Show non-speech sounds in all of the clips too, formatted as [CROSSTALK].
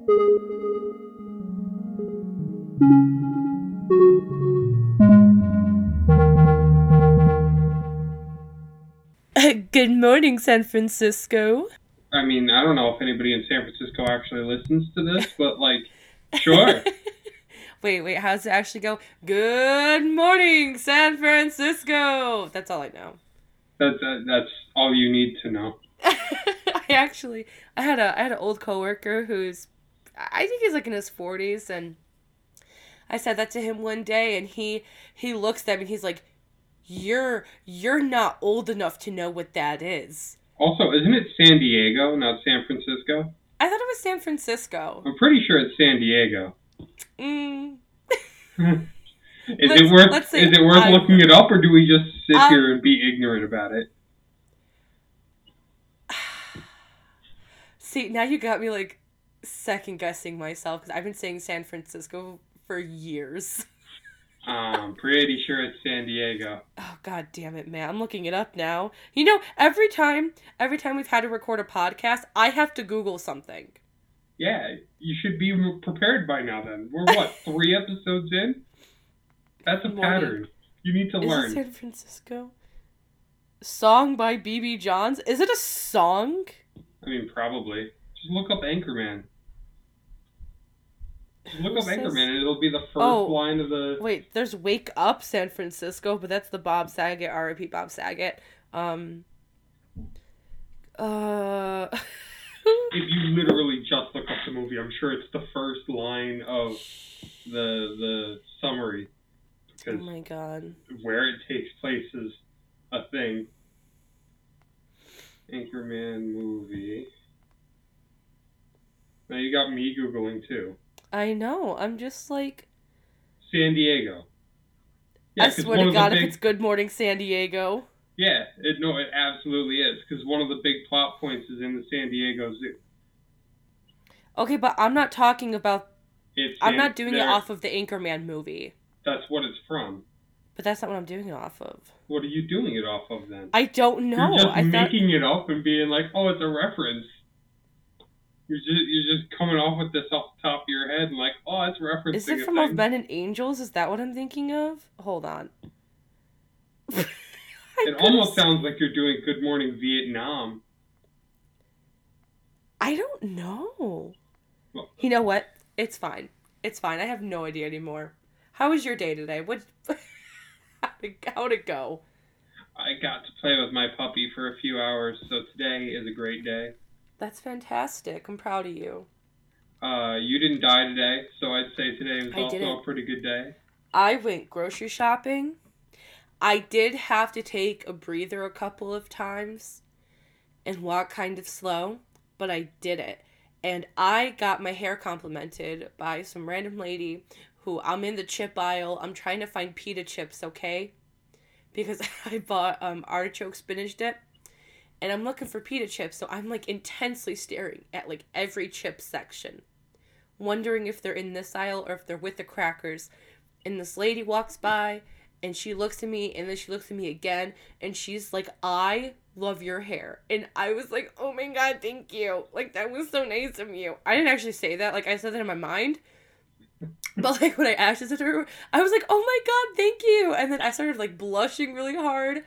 [LAUGHS] Good morning, San Francisco. I mean, I don't know if anybody in San Francisco actually listens to this, but like, sure. [LAUGHS] wait, wait, how does it actually go? Good morning, San Francisco. That's all I know. That, that that's all you need to know. [LAUGHS] I actually, I had a I had an old coworker who's, I think he's like in his forties, and I said that to him one day, and he he looks at me, and he's like, "You're you're not old enough to know what that is." Also, isn't it San Diego, not San Francisco? I thought it was San Francisco. I'm pretty sure it's San Diego. Mm. [LAUGHS] is it worth is it worth looking it up, or do we just sit Um, here and be ignorant about it? [SIGHS] See, now you got me like second guessing myself because I've been saying San Francisco for years. I'm [LAUGHS] um, pretty sure it's San Diego. Oh god damn it, man. I'm looking it up now. You know, every time every time we've had to record a podcast, I have to Google something. Yeah, you should be prepared by now. Then we're what [LAUGHS] three episodes in? That's a Morning. pattern. You need to Is learn. San Francisco? Song by BB Johns? Is it a song? I mean, probably. Just look up Anchorman. Just look Who up says- Anchorman, and it'll be the first Oh. line of the. Wait, there's Wake Up San Francisco, but that's the Bob Saget, R.I.P. Bob Saget. Um uh [LAUGHS] If you literally just look up the movie, I'm sure it's the first line of the the summary, Oh my god. where it takes place is a thing. Anchorman movie. Now you got me googling too. I know. I'm just like San Diego. I 'cause swear to God, big- if it's Good Morning San Diego. Yeah, it, no, it absolutely is because one of the big plot points is in the San Diego Zoo. Okay, but I'm not talking about. It's I'm in not doing it off of the Anchorman movie. That's what it's from. But that's not what I'm doing it off of. What are you doing it off of then? I don't know. You're just I thought. making it up and being like, "Oh, it's a reference." You're just you're just coming off with this off the top of your head and like, "Oh, it's referencing." Is it from. Of Men and Angels? Is that what I'm thinking of? Hold on. [LAUGHS] It almost sounds like you're doing Good Morning Vietnam. I don't know. Well- You know what? It's fine. It's fine. I have no idea anymore. How was your day today? What? [LAUGHS] how'd it go? I got to play with my puppy for a few hours, so today is a great day. That's fantastic. I'm proud of you. Uh, you didn't die today, so I'd say today was I also didn't. a pretty good day. I went grocery shopping. I did have to take a breather a couple of times and walk kind of slow, but I did it. And I got my hair complimented by some random lady who I'm in the chip aisle. I'm trying to find pita chips, okay? Because [LAUGHS] I bought um, artichoke spinach dip and I'm looking for pita chips, so I'm like intensely staring at like every chip section, wondering if they're in this aisle or if they're with the crackers. And this lady walks by and she looks at me and then she looks at me again and she's like i love your hair. And i was like oh my god thank you. Like that was so nice of you. I didn't actually say that like i said that in my mind. But like when i actually said to her i was like oh my god thank you. And then i started like blushing really hard.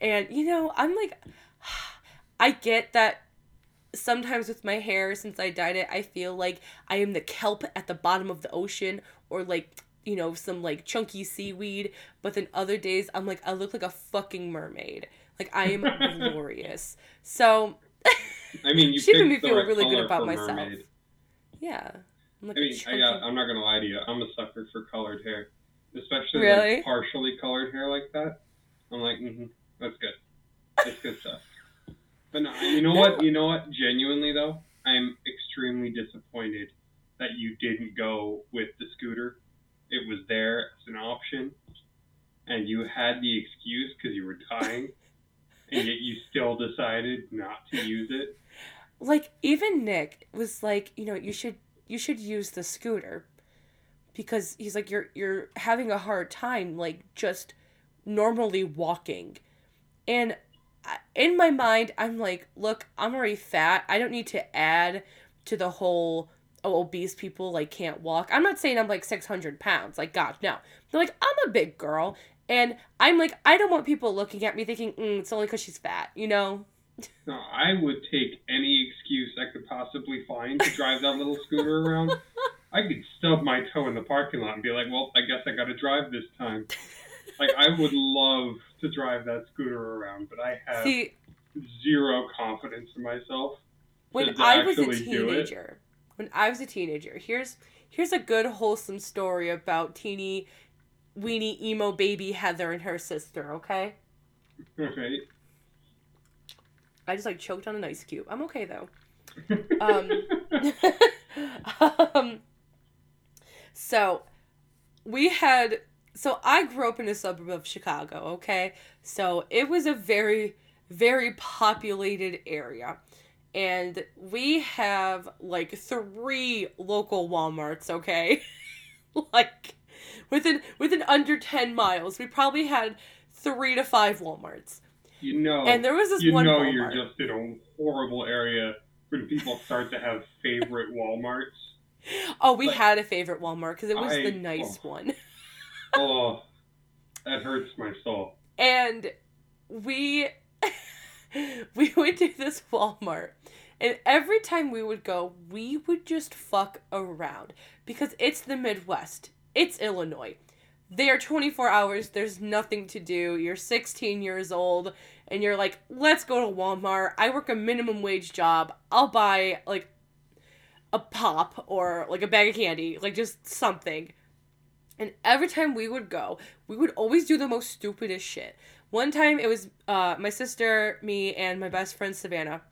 And you know i'm like [SIGHS] i get that sometimes with my hair since i dyed it i feel like i am the kelp at the bottom of the ocean or like you know some like chunky seaweed but then other days i'm like i look like a fucking mermaid like i am [LAUGHS] glorious so I mean, [LAUGHS] you She made me feel really good about myself. mermaid. yeah I'm like I mean, I got, I'm not gonna lie to you. I'm a sucker for colored hair, especially Really? like partially colored hair like that. I'm like, mm-hmm, that's good. That's good stuff. But no, you know what? You know what? Genuinely though, I'm extremely disappointed that you didn't go with the scooter. It was there as an option, and you had the excuse because you were dying, and yet you still decided not to use it. like even Nick was like, you know, you should you should use the scooter because he's like you're you're having a hard time like just normally walking. And in my mind, I'm like, look, I'm already fat. I don't need to add to the whole oh, obese people like can't walk. I'm not saying I'm like 600 pounds. Like God, no. They're like I'm a big girl, and I'm like I don't want people looking at me thinking mm, it's only because she's fat. You know. No, I would take any excuse I could possibly find to drive that little scooter around. I could stub my toe in the parking lot and be like, well, I guess I got to drive this time. Like, I would love to drive that scooter around, but I have See, zero confidence in myself. when I was a actually do it. teenager, when I was a teenager, here's here's a good wholesome story about teeny weeny emo baby Heather and her sister. Okay, Right? I just like choked on an ice cube. I'm okay though. [LAUGHS] Um, [LAUGHS] um, so we had so I grew up in a suburb of Chicago, okay? So it was a very very populated area. And we have like three local Walmarts, okay? [LAUGHS] like within within under 10 miles. We probably had 3 to 5 Walmarts. you know, And there was this you one know Walmart. you're just in a horrible area when people start to have favorite Walmarts. [LAUGHS] Oh, we Like, had a favorite Walmart because it was I- the nice oh. one. [LAUGHS] Oh, that hurts my soul. And we [LAUGHS] we went to this Walmart. And every time we would go, we would just fuck around because it's the Midwest. It's Illinois. They are 24 hours. There's nothing to do. You're 16 years old and you're like, "Let's go to Walmart. I work a minimum wage job. I'll buy like a pop or like a bag of candy, like just something." And every time we would go, we would always do the most stupidest shit. One time it was uh, my sister, me, and my best friend Savannah.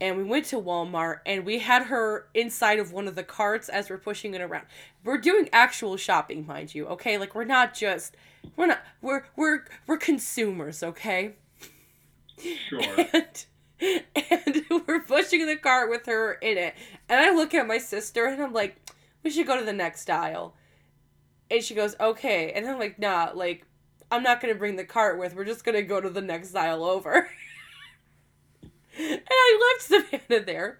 And we went to Walmart and we had her inside of one of the carts as we're pushing it around. We're doing actual shopping, mind you, okay? Like we're not just we're not we're we're we're consumers, okay? Sure. [LAUGHS] And, and [LAUGHS] we're pushing the cart with her in it. And I look at my sister and I'm like, we should go to the next aisle. And she goes, okay. And I'm like, nah, like, I'm not going to bring the cart with. We're just going to go to the next aisle over. [LAUGHS] and I left Savannah there.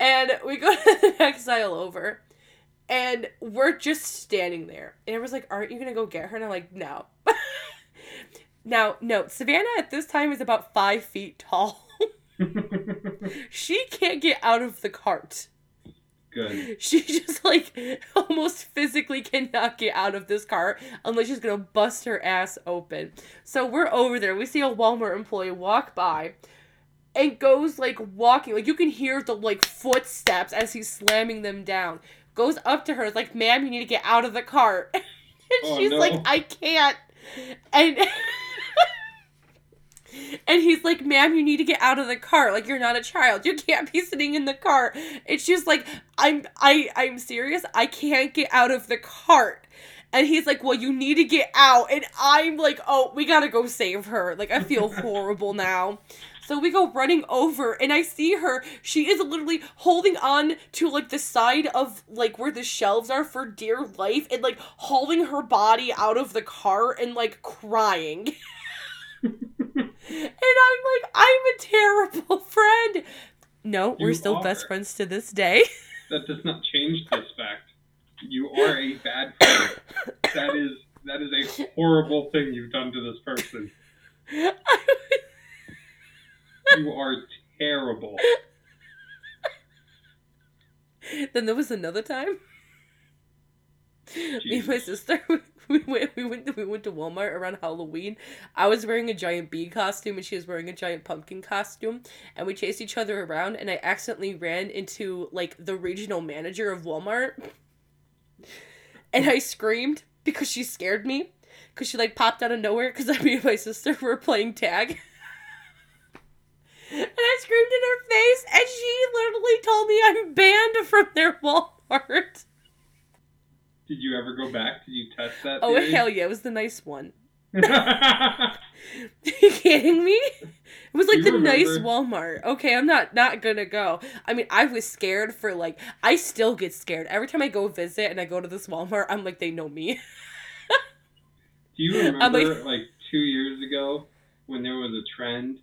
And we go [LAUGHS] to the next aisle over. And we're just standing there. And everyone's like, aren't you going to go get her? And I'm like, no. [LAUGHS] now, no, Savannah at this time is about five feet tall. she can't get out of the cart. Good. [LAUGHS] She just like [LAUGHS] almost physically cannot get out of this cart unless she's gonna bust her ass open. So we're over there. We see a Walmart employee walk by and goes like walking. Like you can hear the like footsteps as he's slamming them down. Goes up to her, is like, ma'am, you need to get out of the cart. [LAUGHS] and Oh, she's no. like, I can't. And And he's like, ma'am, you need to get out of the car. Like you're not a child. You can't be sitting in the car. And she's like, I'm I I'm serious. I can't get out of the cart. And he's like, Well, you need to get out. And I'm like, Oh, we gotta go save her. Like, I feel [LAUGHS] horrible now. So we go running over, and I see her. She is literally holding on to like the side of like where the shelves are for dear life, and like hauling her body out of the car and like crying. [LAUGHS] And I'm like, I'm a terrible [LAUGHS] friend. No, we're You still best friends to this day. [LAUGHS] That does not change this fact. You are a bad friend. That is that is a horrible thing you've done to this person. [LAUGHS] You are terrible. then there was another time. [LAUGHS] Me and my sister, [LAUGHS] we went, we went, we went to Walmart around Halloween. I was wearing a giant bee costume, and she was wearing a giant pumpkin costume, and we chased each other around. And I accidentally ran into like the regional manager of Walmart, and I screamed because she scared me, because she like popped out of nowhere because [LAUGHS] me and my sister were playing tag. And I screamed in her face, and she literally told me I'm banned from their Walmart. Did you ever go back? Did you test that? Oh theory? hell yeah, it was the nice one. Are [LAUGHS] [LAUGHS] you kidding me? It was like You the nice Walmart. Okay, I'm not not gonna go. I mean, I was scared for like I still get scared every time I go visit and I go to this Walmart. I'm like they know me. [LAUGHS] Do you remember like- like, two years ago when there was a trend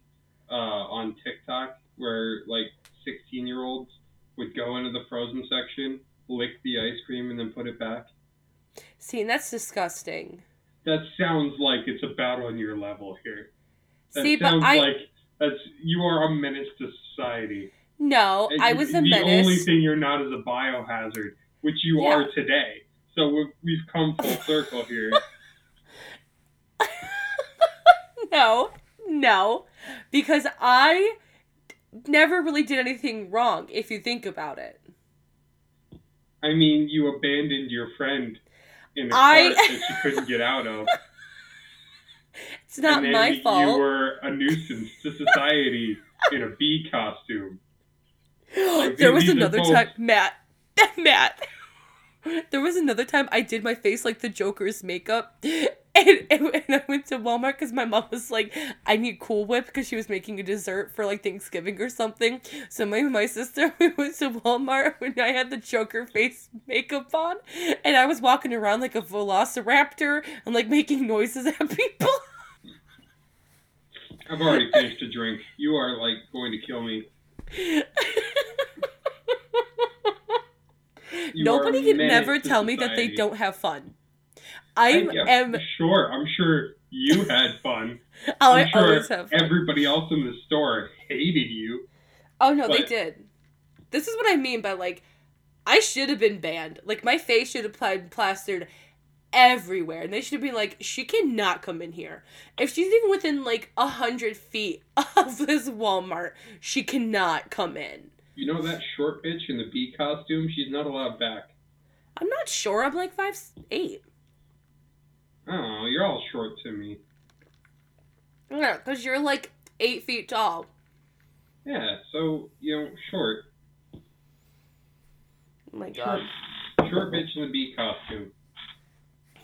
uh, on TikTok where like 16 year olds would go into the frozen section, lick the ice cream, and then put it back. See, and that's disgusting. That sounds like it's about on your level here. That See, but I like that's you are a menace to society. no, And I was a menace. the only thing you're not is a biohazard, which you Yeah. are today. So we've, we've come full [LAUGHS] circle here. [LAUGHS] no, no, because I never really did anything wrong. If you think about it, I mean, you abandoned your friend in a I- cart that she couldn't get out of. [LAUGHS] it's not my you fault. You were a nuisance to society in a bee costume. like, there was another time, Matt. [LAUGHS] Matt. There was another time I did my face like the Joker's makeup, and, [LAUGHS] and, and I went to Walmart because my mom was like, "I need Cool Whip" because she was making a dessert for like Thanksgiving or something. So my my sister [LAUGHS] we went to Walmart [LAUGHS] when I had the Joker face makeup on, and I was walking around like a Velociraptor and like making noises at people. I've already finished a drink. You are like going to kill me. Nobody can to tell me that they don't have fun. I am. sure. I'm sure you had fun. [LAUGHS] Oh, I'm I sure always have fun. everybody else in the store hated you. Oh no, they did. This is what I mean by like, I should have been banned. Like my face should have been plastered everywhere, and they should have been like, she cannot come in here. If she's even within like a hundred feet [LAUGHS] of this Walmart, she cannot come in. You know that short bitch in the bee costume? She's not allowed back. I'm not sure. I'm like five eight. Oh, you're all short to me. Yeah, because you're like eight feet tall. Yeah, so you know, short, Oh my god. short bitch in the bee costume.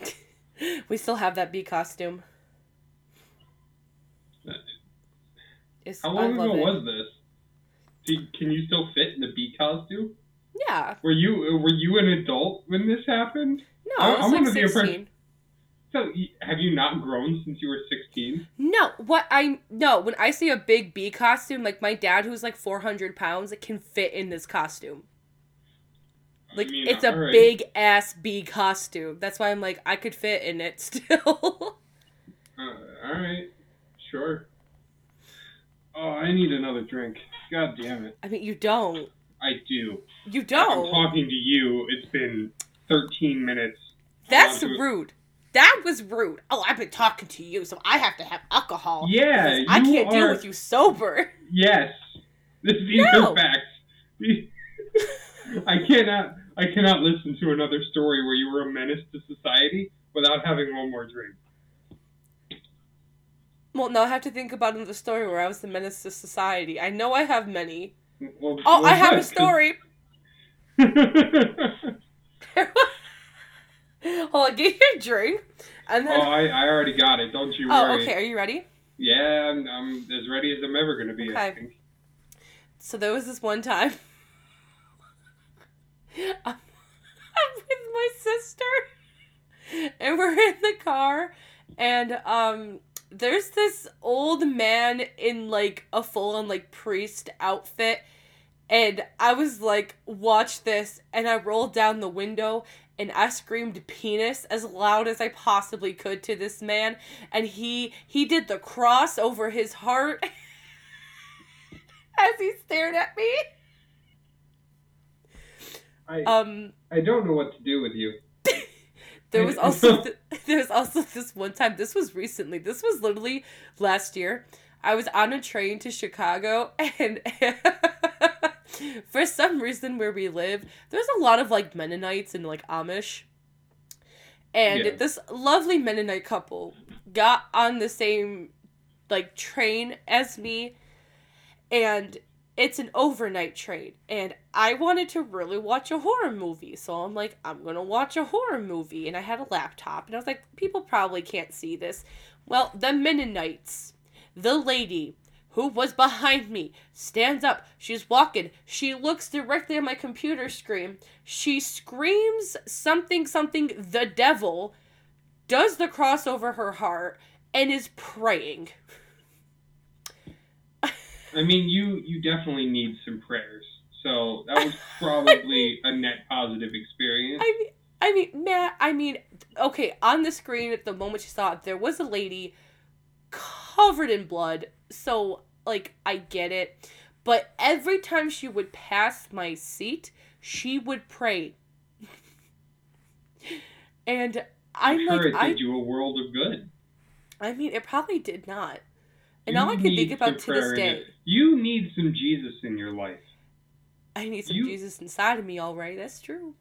[LAUGHS] We still have that bee costume. It's, How long ago it. was this? Can you still fit in the bee costume? Yeah. Were you were you an adult when this happened? No, I- I was I'm like under the impression- 16. So have you not grown since you were 16? No, what I no when I see a big bee costume, like my dad who's like four hundred pounds, it can fit in this costume. Like I mean, it's a alright. big ass bee costume. That's why I'm like I could fit in it [LAUGHS] still. Uh, all right, sure. Oh, I need another drink. God damn it. I mean, you don't. I do. You don't. I'm talking to you. It's been 13 minutes. That's rude. That was rude. Oh, I've been talking to you, so I have to have alcohol. Yeah, I can't deal with you sober. Yes. This, is No. are facts. I cannot. I cannot listen to another story where you were a menace to society without having one more drink. Well, now I have to think about another story where I was the menace to society. I know I have many. Well, Oh, well, I have a good, 'cause- story. [LAUGHS] [LAUGHS] [LAUGHS] Hold on, get your drink. And oh, then. I, I already got it. Don't you Oh, worry. okay. Are you ready? Yeah, I'm, I'm as ready as I'm ever gonna be. I Okay. think. So there was this one time. [LAUGHS] I'm, I'm with my sister, and we're in the car, and um, there's this old man in like a full-on like priest outfit, and I was like, "Watch this!" And I rolled down the window. And I screamed penis as loud as I possibly could to this man, and he he did the cross over his heart [LAUGHS] as he stared at me. I Um, I don't know what to do with you. [LAUGHS] there was also [LAUGHS] th- there was also this one time. This was recently. This was literally last year. I was on a train to Chicago, and for some reason, where we live, there's a lot of like Mennonites and like Amish. And Yeah. this lovely Mennonite couple got on the same like train as me, and it's an overnight train. And i wanted to really watch a horror movie. So i'm like i'm gonna watch a horror movie. And i had a laptop. And i was like people probably can't see this. Well the mennonites the lady who was behind me stands up she's walking she looks directly at my computer screen she screams something something the devil does the cross over her heart and is praying I mean, you you definitely need some prayers. So that was [LAUGHS] probably a net positive experience. I mean, I mean, Matt. I mean, okay. On the screen at the moment she saw it, there was a lady covered in blood. So, like, I get it. But every time she would pass my seat, she would pray. [LAUGHS] and I'm sure like, it I, did you a world of good. I mean, it probably did not. And You all I can think about to this day, it. You need some Jesus in your life. I need some You- Jesus inside of me. All right, that's true.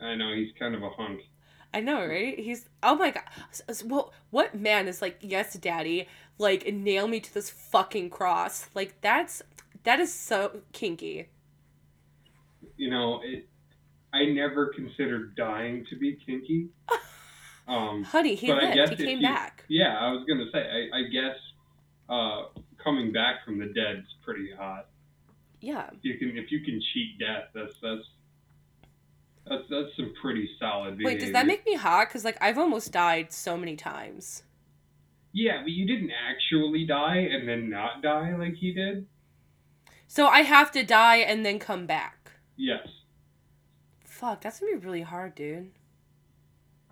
I know he's kind of a hunk. I know, right? He's oh my god. Well, what man is like, yes, daddy, like nail me to this fucking cross? Like that's that is so kinky. You know, it, I never considered dying to be kinky. [LAUGHS] Um, Honey, he But I lived. guess He came you- back. yeah, I was gonna say. I, I guess uh, coming back from the dead's pretty hot. Yeah. If you can, if you can cheat death, that's that's that's that's some pretty solid behavior. Wait, does that make me hot? Because like I've almost died so many times. Yeah, but you didn't actually die and then not die like he did. So I have to die and then come back. Yes, Fuck, that's gonna be really hard, dude.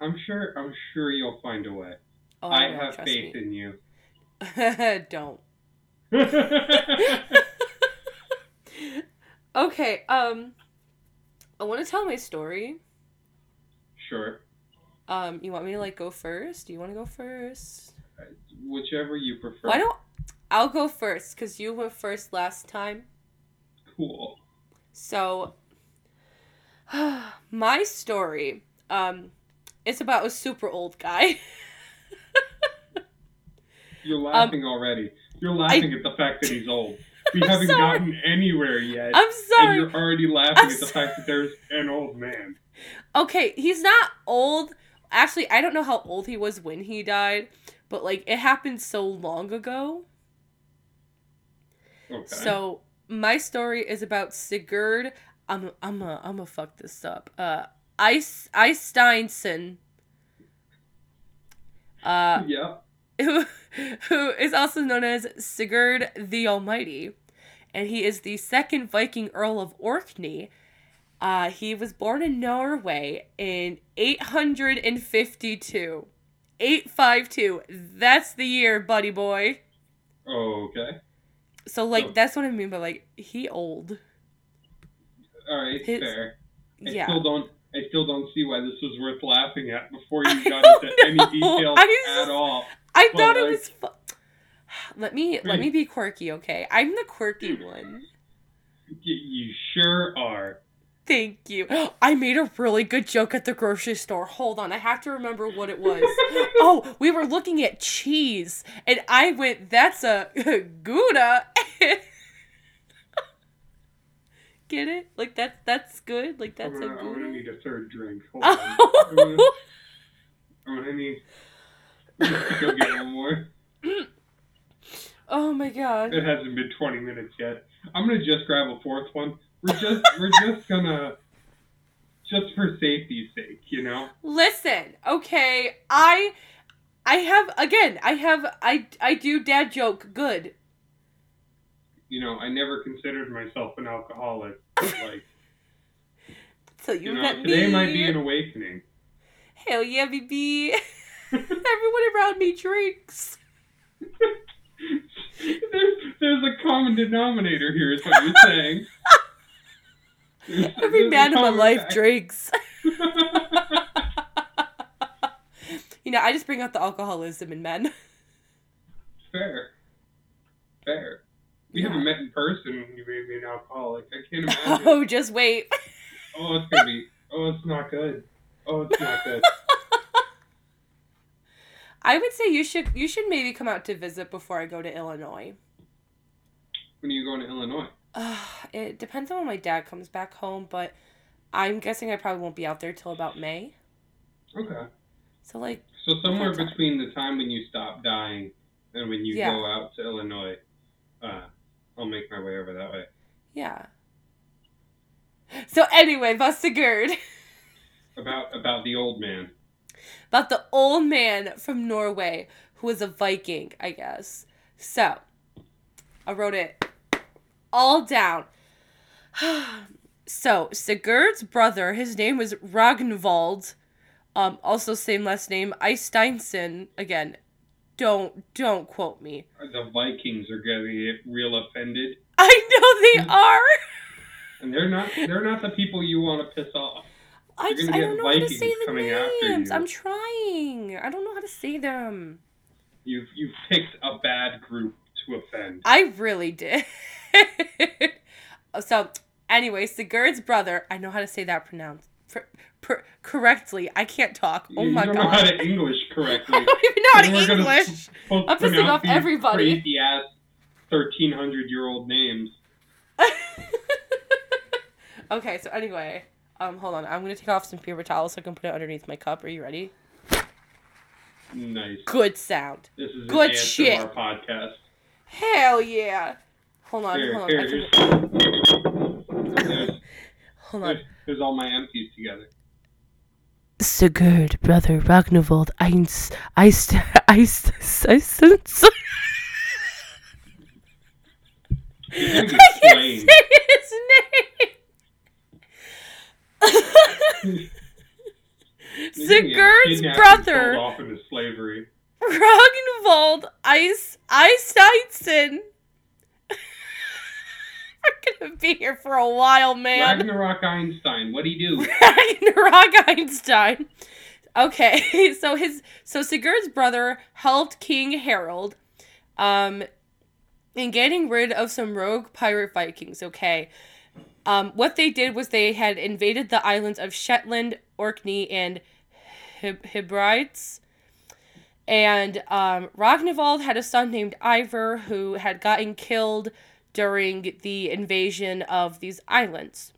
I'm sure. I'm sure you'll find a way. Oh, I have trust faith me. in you. [LAUGHS] Don't. [LAUGHS] [LAUGHS] Okay, um I want to tell my story. sure, Um, you want me to like go first? Do you want to go first? whichever you prefer. Why don't I'll go first because you went first last time. Cool. So, [SIGHS] my story, um, it's about a super old guy. [LAUGHS] You're laughing already. You're laughing at the fact that he's old. We I'm haven't sorry. gotten anywhere yet. I'm and sorry. you're already laughing I'm at the sorry. fact that there's an old man. Okay, he's not old. Actually, I don't know how old he was when he died, but like it happened so long ago. Okay. So my story is about Sigurd. I'm I'm a I'm gonna fuck this up. Uh, Ice Einsteinson. Uh, yeah. [LAUGHS] who, who is also known as Sigurd the Almighty, and he is the second Viking Earl of Orkney. Uh, he was born in Norway in 852. 852. That's the year, buddy boy. Okay. So, like, that's what I mean by, like, he old. All right. His- fair. I Yeah. still don't. I still don't see why this was worth laughing at before you [LAUGHS] got into any no. details at all. I thought it like- was fu- [SIGHS] Let me let me be quirky, okay? I'm the quirky one. You sure are. Thank you. [GASPS] I made a really good joke at the grocery store. Hold on, I have to remember what it was. [LAUGHS] oh, we were looking at cheese, and I went, "That's a [LAUGHS] Gouda." [LAUGHS] Get it? Like that's that's good. Like that's I'm a gonna, I'm gonna need a third drink. Hold on. I'm gonna. I'm gonna need. Go get one more. oh my god. It hasn't been 20 minutes yet. I'm gonna just grab a fourth one. We're just we're just gonna just for safety's sake, you know. Listen, okay, I I have again, I have I I do dad joke good. You know, I never considered myself an alcoholic. Like, [LAUGHS] So you, you know, met today me. might be an awakening. Hell yeah, baby. [LAUGHS] Everyone around me drinks. there's there's a common denominator here, is what you're saying. There's- Every there's man in my life fact. drinks. [LAUGHS] you know, I just bring out the alcoholism in men. Fair. Fair. We Yeah. haven't met in person. You made me an alcoholic. I can't [LAUGHS] oh, imagine. Oh, just wait. oh, it's gonna be. Oh, it's not good. Oh, it's not good. [LAUGHS] I would say you should you should maybe come out to visit before I go to Illinois. when are you going to Illinois? Uh, [SIGHS] it depends on when my dad comes back home, but I'm guessing I probably won't be out there till about May. Okay. So like, So somewhere between the time when you stop dying and when you Yeah. go out to Illinois, uh, I'll make my way over that way. yeah. So anyway, Bustigerd. [LAUGHS] About about the old man. About the old man from Norway who was a Viking, I guess. So, I wrote it all down. [SIGHS] so Sigurd's brother, his name was Ragnvald, um, also same last name, Eysteinson. Again, don't don't quote me. The Vikings are gonna get real offended, I know they are. [LAUGHS] and they're not. They're not the people you want to piss off. I just I don't know how to say the names. I'm trying. I don't know how to say them. You've you've picked a bad group to offend. I really did. [LAUGHS] so, anyway, Sigurd's brother. I know how to say that pronounced pr- pr- correctly. I can't talk. Oh you my don't god. know how to [LAUGHS] English correctly. I don't even know how to English. [LAUGHS] I'm pissing off everybody. Crazy ass, thirteen hundred year old names. okay, so anyway, um, hold on. I'm gonna take off some paper towels so I can put it underneath my cup. Are you ready? Nice. Good sound. This is Good shit. ASMR podcast. Hell yeah. Hold on, Here, hold on. here, can- here's, hold on. here's, here's all my empties together. Sigurd, brother Ragnvald, Eins, Eist, Eist, Eist, You're [LAUGHS] I can't say his name. You're gonna get Sigurd's brother, off into slavery. Ragnvald Ice Eistein. [LAUGHS] We're gonna be here for a while, man. Ragnarok Einstein. What'd he do? [LAUGHS] Ragnarok Einstein. Okay, [LAUGHS] so his so Sigurd's brother helped King Harold, um, in getting rid of some rogue pirate Vikings. Okay, um, what they did was they had invaded the islands of Shetland, Orkney, and Heb- Hebrides. And um, Ragnvald had a son named Ivor who had gotten killed during the invasion of these islands.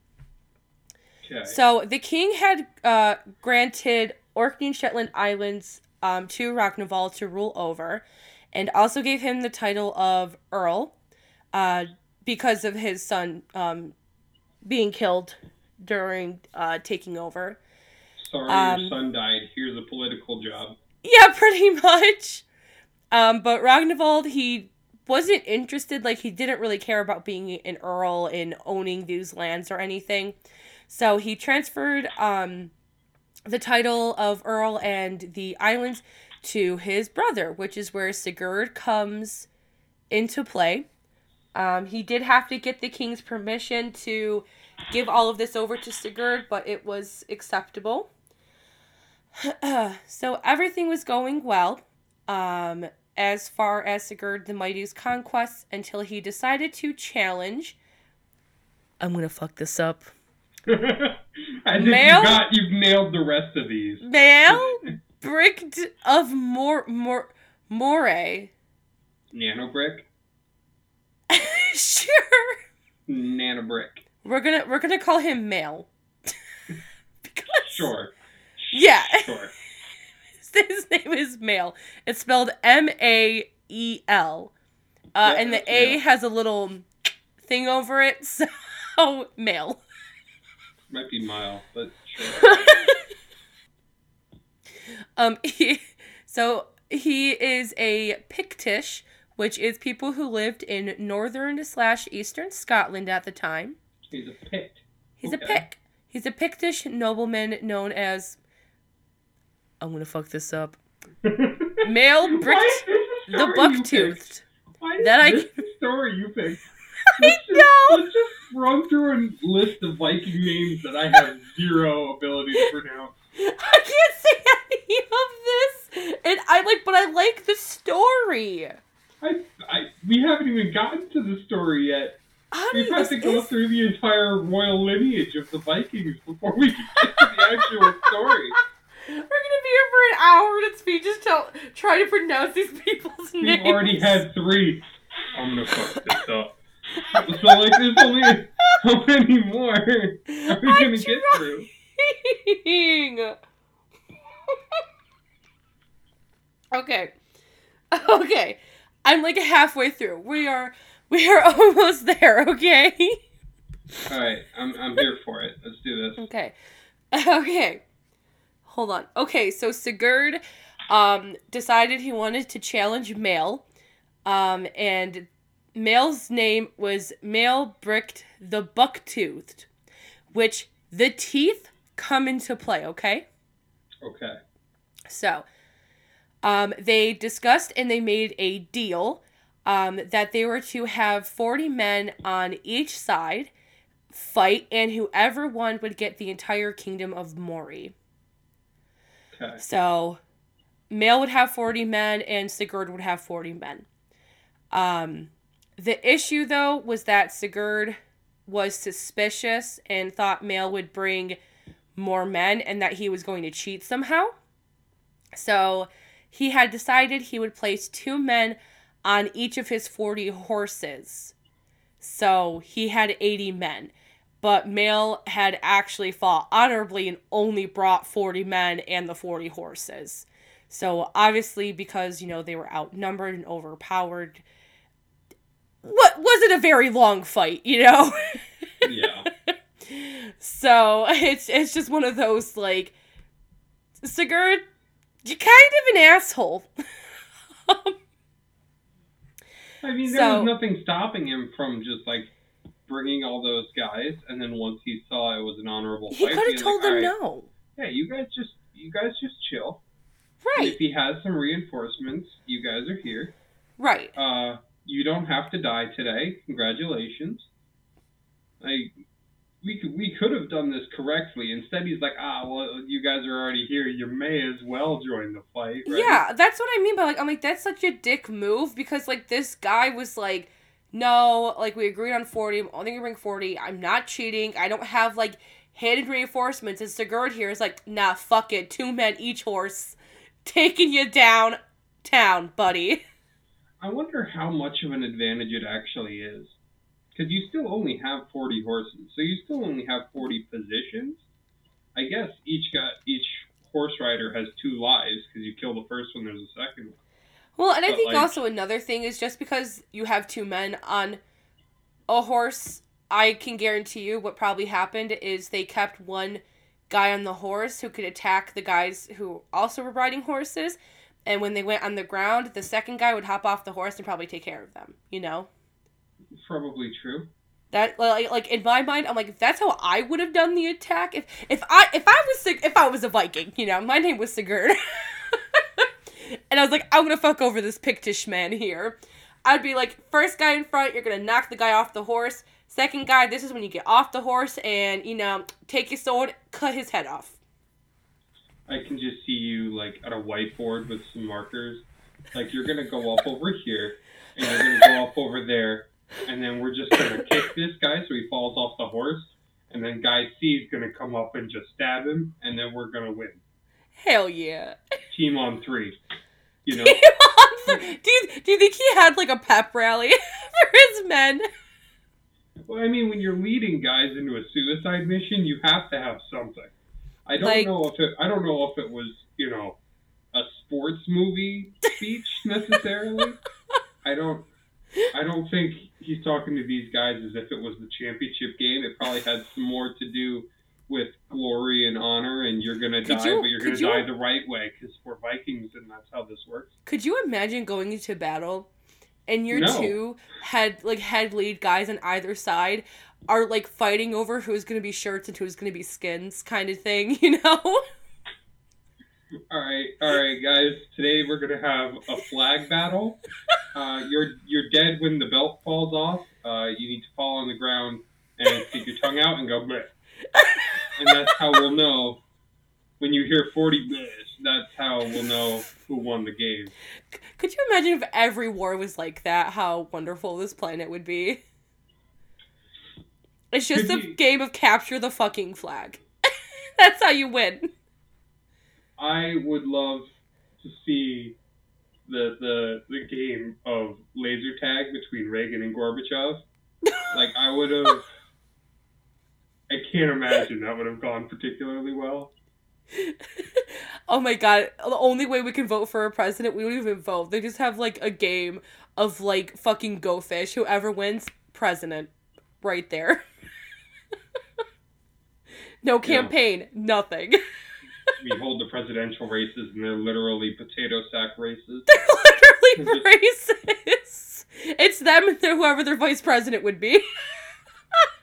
Okay. So the king had uh, granted Orkney and Shetland Islands um, to Ragnvald to rule over, and also gave him the title of Earl uh, because of his son um, being killed during uh, taking over. Sorry, um, your son died. Here's a political job. Yeah, [LAUGHS] pretty much. Um, but Ragnvald, he wasn't interested. Like he didn't really care about being an earl and owning these lands or anything. So he transferred um, the title of earl and the islands to his brother, which is where Sigurd comes into play. Um, he did have to get the king's permission to give all of this over to Sigurd, but it was acceptable. [CLEARS THROAT] so everything was going well um, as far as Sigurd the Mighty's conquests until he decided to challenge. I'm gonna fuck this up. [LAUGHS] I think Male? you got you've nailed the rest of these. Male [LAUGHS] Bricked of Mor Mor Moray. Nanobrick, [LAUGHS] sure. nanobrick. We're gonna we're gonna call him male. [LAUGHS] because Sure, Yeah. sure. [LAUGHS] His name is Male. It's spelled M A E L. Uh, Yeah, and the A Male. has a little thing over it, so male. Might be mile, but sure. um, he, so he is a Pictish, which is people who lived in northern slash eastern Scotland at the time. He's a pict. He's a Pict. He's a Pictish nobleman known as. I'm gonna fuck this up. [LAUGHS] Male Why bricked is this a the story buck you picked? toothed. That I- story you picked? [LAUGHS] I Let's just, know. let's just run through a list of Viking names that I have zero ability to pronounce. I can't say any of this, and I like, but I like the story. I, I, we haven't even gotten to the story yet. Honey, We've had to go is- through the entire royal lineage of the Vikings before we can [LAUGHS] get to the actual story. We're gonna be here for an hour and it's me just tell, try to pronounce these people's names. We've already had three. I'm gonna fuck this up. So like, there's only how many more [LAUGHS] are we I'm gonna get through? trying. [LAUGHS] okay, okay. I'm like halfway through. We are, we are [LAUGHS] almost there. Okay. All right, I'm I'm here for it. Let's do this. Okay. [LAUGHS] Okay. Hold on. Okay, so Sigurd um decided he wanted to challenge Male. Um and Mael's name was Mael Bricked the Bucktoothed, which the teeth come into play, okay? Okay. So, um, they discussed and they made a deal um, that they were to have 40 men on each side fight, and whoever won would get the entire kingdom of Mori. Okay. So, Mael would have 40 men, and Sigurd would have 40 men. Um, the issue, though, was that Sigurd was suspicious and thought Mael would bring more men and that he was going to cheat somehow. So, he had decided he would place two men on each of his 40 horses. So, he had 80 men but Mael had actually fought honorably and only brought 40 men and the 40 horses. So obviously, because you know they were outnumbered and overpowered, what was it a very long fight, you know? [LAUGHS] Yeah. so it's it's just one of those like Sigurd, you're kind of an asshole. [LAUGHS] I mean, there So- was nothing stopping him from just like bringing all those guys, and then once he saw it was an honorable he could have told like, them "All right, no. Yeah, you guys just you guys just chill. And Right, if he has some reinforcements, you guys are here. right. Uh, you don't have to die today. Congratulations. Like we could we could have done this correctly. Instead, he's like, ah, well, you guys are already here. You may as well join the fight. Right? Yeah, that's what I mean by like I'm like that's such a dick move because like this guy was like, no, like we agreed on forty. I'm only gonna bring forty. I'm not cheating. I don't have like hidden reinforcements. And Sigurd here is like, nah, fuck it. Two men each horse, [LAUGHS] taking you down town, buddy. I wonder how much of an advantage it actually is. Because you still only have 40 horses, so you still only have 40 positions. I guess each got each horse rider has two lives because you kill the first one, there's a second one. Well, and I think like- also another thing is just because you have two men on a horse, I can guarantee you what probably happened is they kept one guy on the horse who could attack the guys who also were riding horses. And when they went on the ground, the second guy would hop off the horse and probably take care of them, you know? Probably true. That like, like in my mind, I'm like, if that's how I would have done the attack. If if I if I was if I was a Viking, you know, my name was Sigurd, [LAUGHS] and I was like, I'm gonna fuck over this Pictish man here. I'd be like, first guy in front, you're gonna knock the guy off the horse. Second guy, this is when you get off the horse and you know, take your sword, cut his head off. I can just see you like at a whiteboard with some markers. Like you're gonna go up over here, and you're gonna go up over there, and then we're just gonna [COUGHS] kick this guy so he falls off the horse, and then guy C is gonna come up and just stab him, and then we're gonna win. Hell yeah. Team on three. You know, [LAUGHS] do you do you think he had like a pep rally [LAUGHS] for his men? well, I mean, when you're leading guys into a suicide mission, you have to have something. I don't Like- know if it. I don't know if it was, you know, a sports movie speech [LAUGHS] necessarily. I don't. I don't think he's talking to these guys as if it was the championship game. It probably had some more to do with glory and honor, and you're gonna Could die, you- but you're gonna you- die the right way because we're Vikings, and that's how this works. Could you imagine going into battle and your No. two head like head lead guys on either side are like fighting over who's gonna be shirts and who's gonna be skins kind of thing, [LAUGHS] you know? All right, all right, guys. Today we're gonna have a flag battle. Uh, you're you're dead when the belt falls off. Uh, you need to fall on the ground and stick your tongue out and go bleh. And that's how we'll know when you hear forty bleh. That's how we'll know who won the game. Could you imagine if every war was like that? How wonderful this planet would be. It's just Could a you- game of capture the fucking flag. [LAUGHS] That's how you win. I would love to see the the the game of laser tag between Reagan and Gorbachev. Like I would have. I can't imagine that would have gone particularly well. [LAUGHS] oh my god, the only way we can vote for a president, we don't even vote. They just have like a game of like fucking go fish. Whoever wins, president. Right there. [LAUGHS] no campaign, nothing. [LAUGHS] We hold the presidential races, and they're literally potato sack races. They're [LAUGHS] literally races. it's them and whoever their vice president would be.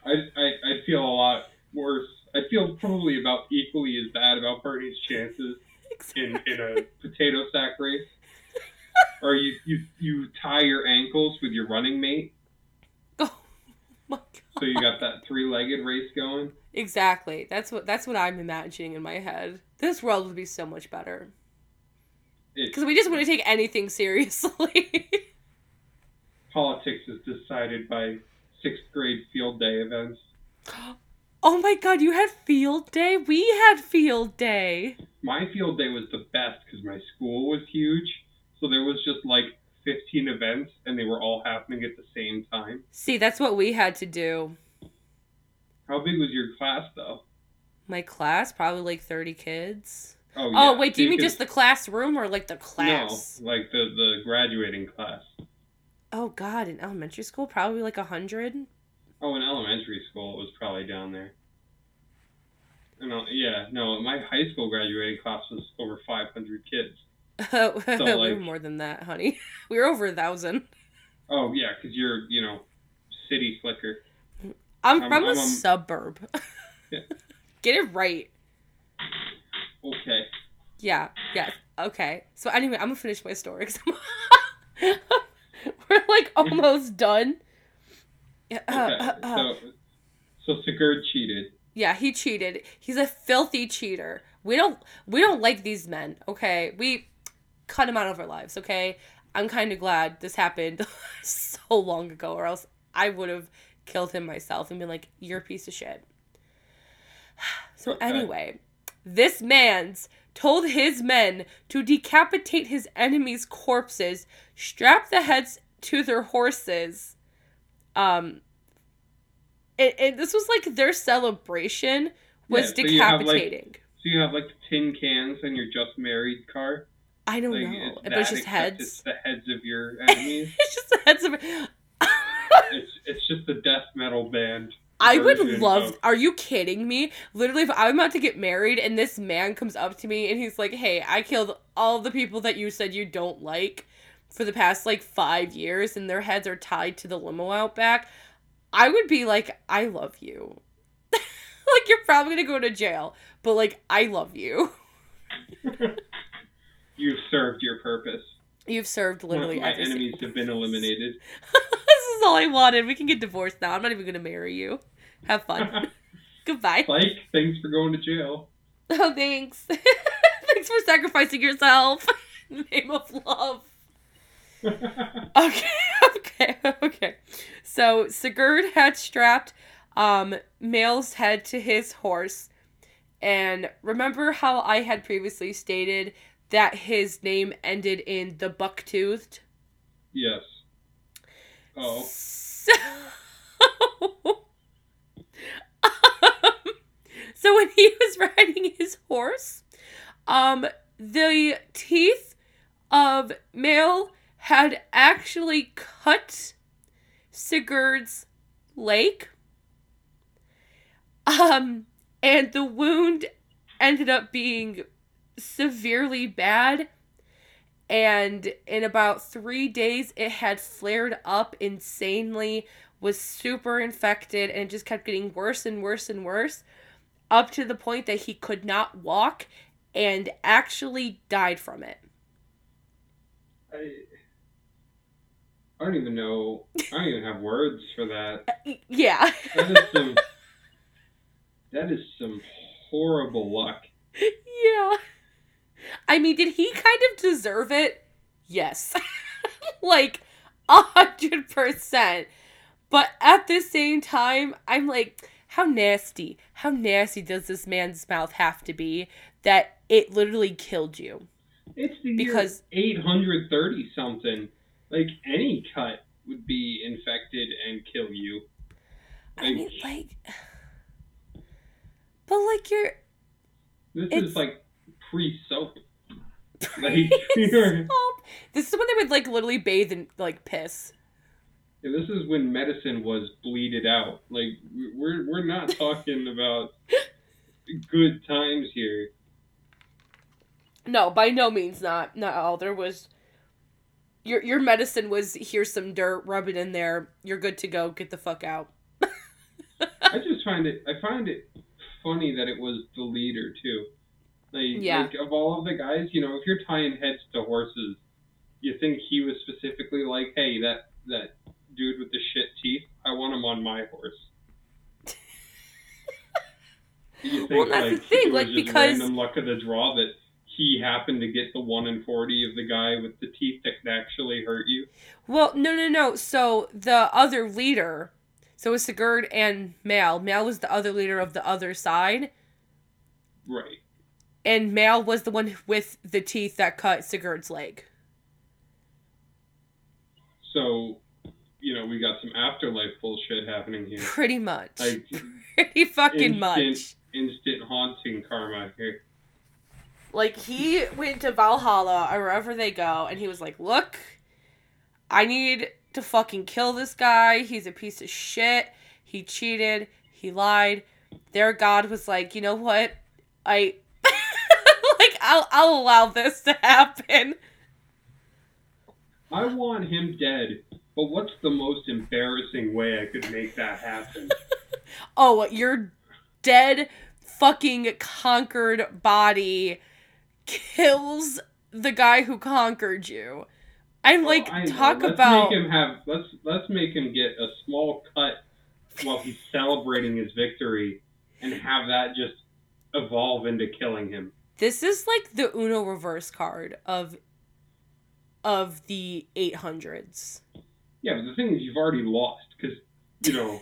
I, I I feel a lot worse. I feel probably about equally as bad about Bernie's chances in, in a potato sack race. Or you, you you tie your ankles with your running mate, oh my god. so you got that three-legged race going. Exactly. That's what that's what I'm imagining in my head. This world would be so much better because we just wouldn't take anything seriously. [LAUGHS] politics is decided by sixth grade field day events. [GASPS] oh my god, you had field day. We had field day. My field day was the best because my school was huge, so there was just like 15 events, and they were all happening at the same time. See, that's what we had to do. How big was your class though? My class probably like 30 kids. Oh, oh yeah. Oh wait, do you mean just the classroom or like the class? No, like the the graduating class. Oh god, in elementary school probably like a hundred. Oh, in elementary school, it was probably down there. No, uh, yeah, no, my high school graduating class was over 500 kids. [LAUGHS] [LAUGHS] we were more than that, honey. [LAUGHS] We were over a thousand. Oh, yeah, because you're, you know, city slicker. I'm I'm- from a I'm, suburb. [LAUGHS] Yeah. Get it right. Okay. Yeah, yeah. Okay. So anyway, I'm gonna finish my story 'cause I'm [LAUGHS] we're like [LAUGHS] almost done. Yeah, Okay. uh, uh. So, so Sigurd cheated. yeah, he cheated. He's a filthy cheater. We don't we don't like these men. Okay, we cut him out of our lives. Okay, I'm kind of glad this happened so long ago, or else I would have killed him myself and been like, "You're a piece of shit." [SIGHS] So Okay. anyway, this man's told his men to decapitate his enemies' corpses, strap the heads to their horses. Um, and, and this was like their celebration was Yeah, so you have, like- decapitating. So you have like the tin cans on your just married car. I don't Like, know, it's but it's just heads. It's the heads of your [LAUGHS] enemies. it's just the heads of. It's it's just the death metal band. I would love. of- Are you kidding me? Literally, if I'm about to get married and this man comes up to me and he's like, "Hey, I killed all the people that you said you don't like for the past like five years, and their heads are tied to the limo out back," I would be like, "I love you." [LAUGHS] like you're probably gonna go to jail, but like I love you. [LAUGHS] You've served your purpose. You've served literally my enemies have been eliminated. [LAUGHS] is all I wanted. We can get divorced now. I'm not even gonna marry you. Have fun. [LAUGHS] Goodbye. Like, thanks for going to jail. Oh, thanks. [LAUGHS] thanks for sacrificing yourself [LAUGHS] in the name of love. Okay, okay, okay. So Sigurd had strapped um Mael's head to his horse. And remember how I had previously stated that his name ended in the buck-toothed? yes. Oh. So, um, [LAUGHS] so when he was riding his horse, um, the teeth of Mael had actually cut Sigurd's leg. Um, and the wound ended up being severely bad and in about three days it had flared up insanely was super infected and it just kept getting worse and worse and worse up to the point that he could not walk and actually died from it I, I don't even know. I don't even have words for that. [LAUGHS] Yeah That is some. that is some horrible luck. [LAUGHS] yeah i mean did he kind of deserve it yes [LAUGHS] like a hundred percent but at the same time i'm like how nasty how nasty does this man's mouth have to be that it literally killed you It's the Because- year 830 something. Like any cut would be infected and kill you. i mean like [SIGHS] but like you're This is like pre soap. [LAUGHS] Like this is when they would like literally bathe in like piss And this is when medicine was bleeded out. Like we- we're we're not [LAUGHS] talking about good times here. No, by no means not. Not all. There was. your your medicine was here's some dirt, rub it in there, you're good to go, get the fuck out. [LAUGHS] I just find it. I find it funny that it was the leader too. Like, Yeah. like of all of the guys, you know, if you're tying heads to horses, you think he was specifically like, hey, that that dude with the shit teeth, I want him on my horse. You [LAUGHS] think Well, that's the like thing, it was like, because- random luck of the draw that he happened to get the one in forty of the guy with the teeth that actually hurt you? Well, no, no, no. So the other leader, so it was Sigurd and Mal. Mal was the other leader of the other side, Right. And Mal was the one with the teeth that cut Sigurd's leg. So, you know, we got some afterlife bullshit happening here. Pretty much. Like [LAUGHS] Pretty fucking instant, much. instant haunting karma here. Like he went to Valhalla or wherever they go, and he was like, "Look, I need to fucking kill this guy. He's a piece of shit. He cheated. He lied." Their god was like, "You know what? I I'll I'll allow this to happen." I want him dead, but what's the most embarrassing way I could make that happen? [LAUGHS] Oh, your dead fucking conquered body kills the guy who conquered you. I'm oh, like, Oh, I know. talk let's about make him have let's let's make him get a small cut while he's celebrating his victory and have that just evolve into killing him. This is like the Uno reverse card of of the 800s. Yeah, but the thing is, you've already lost because you know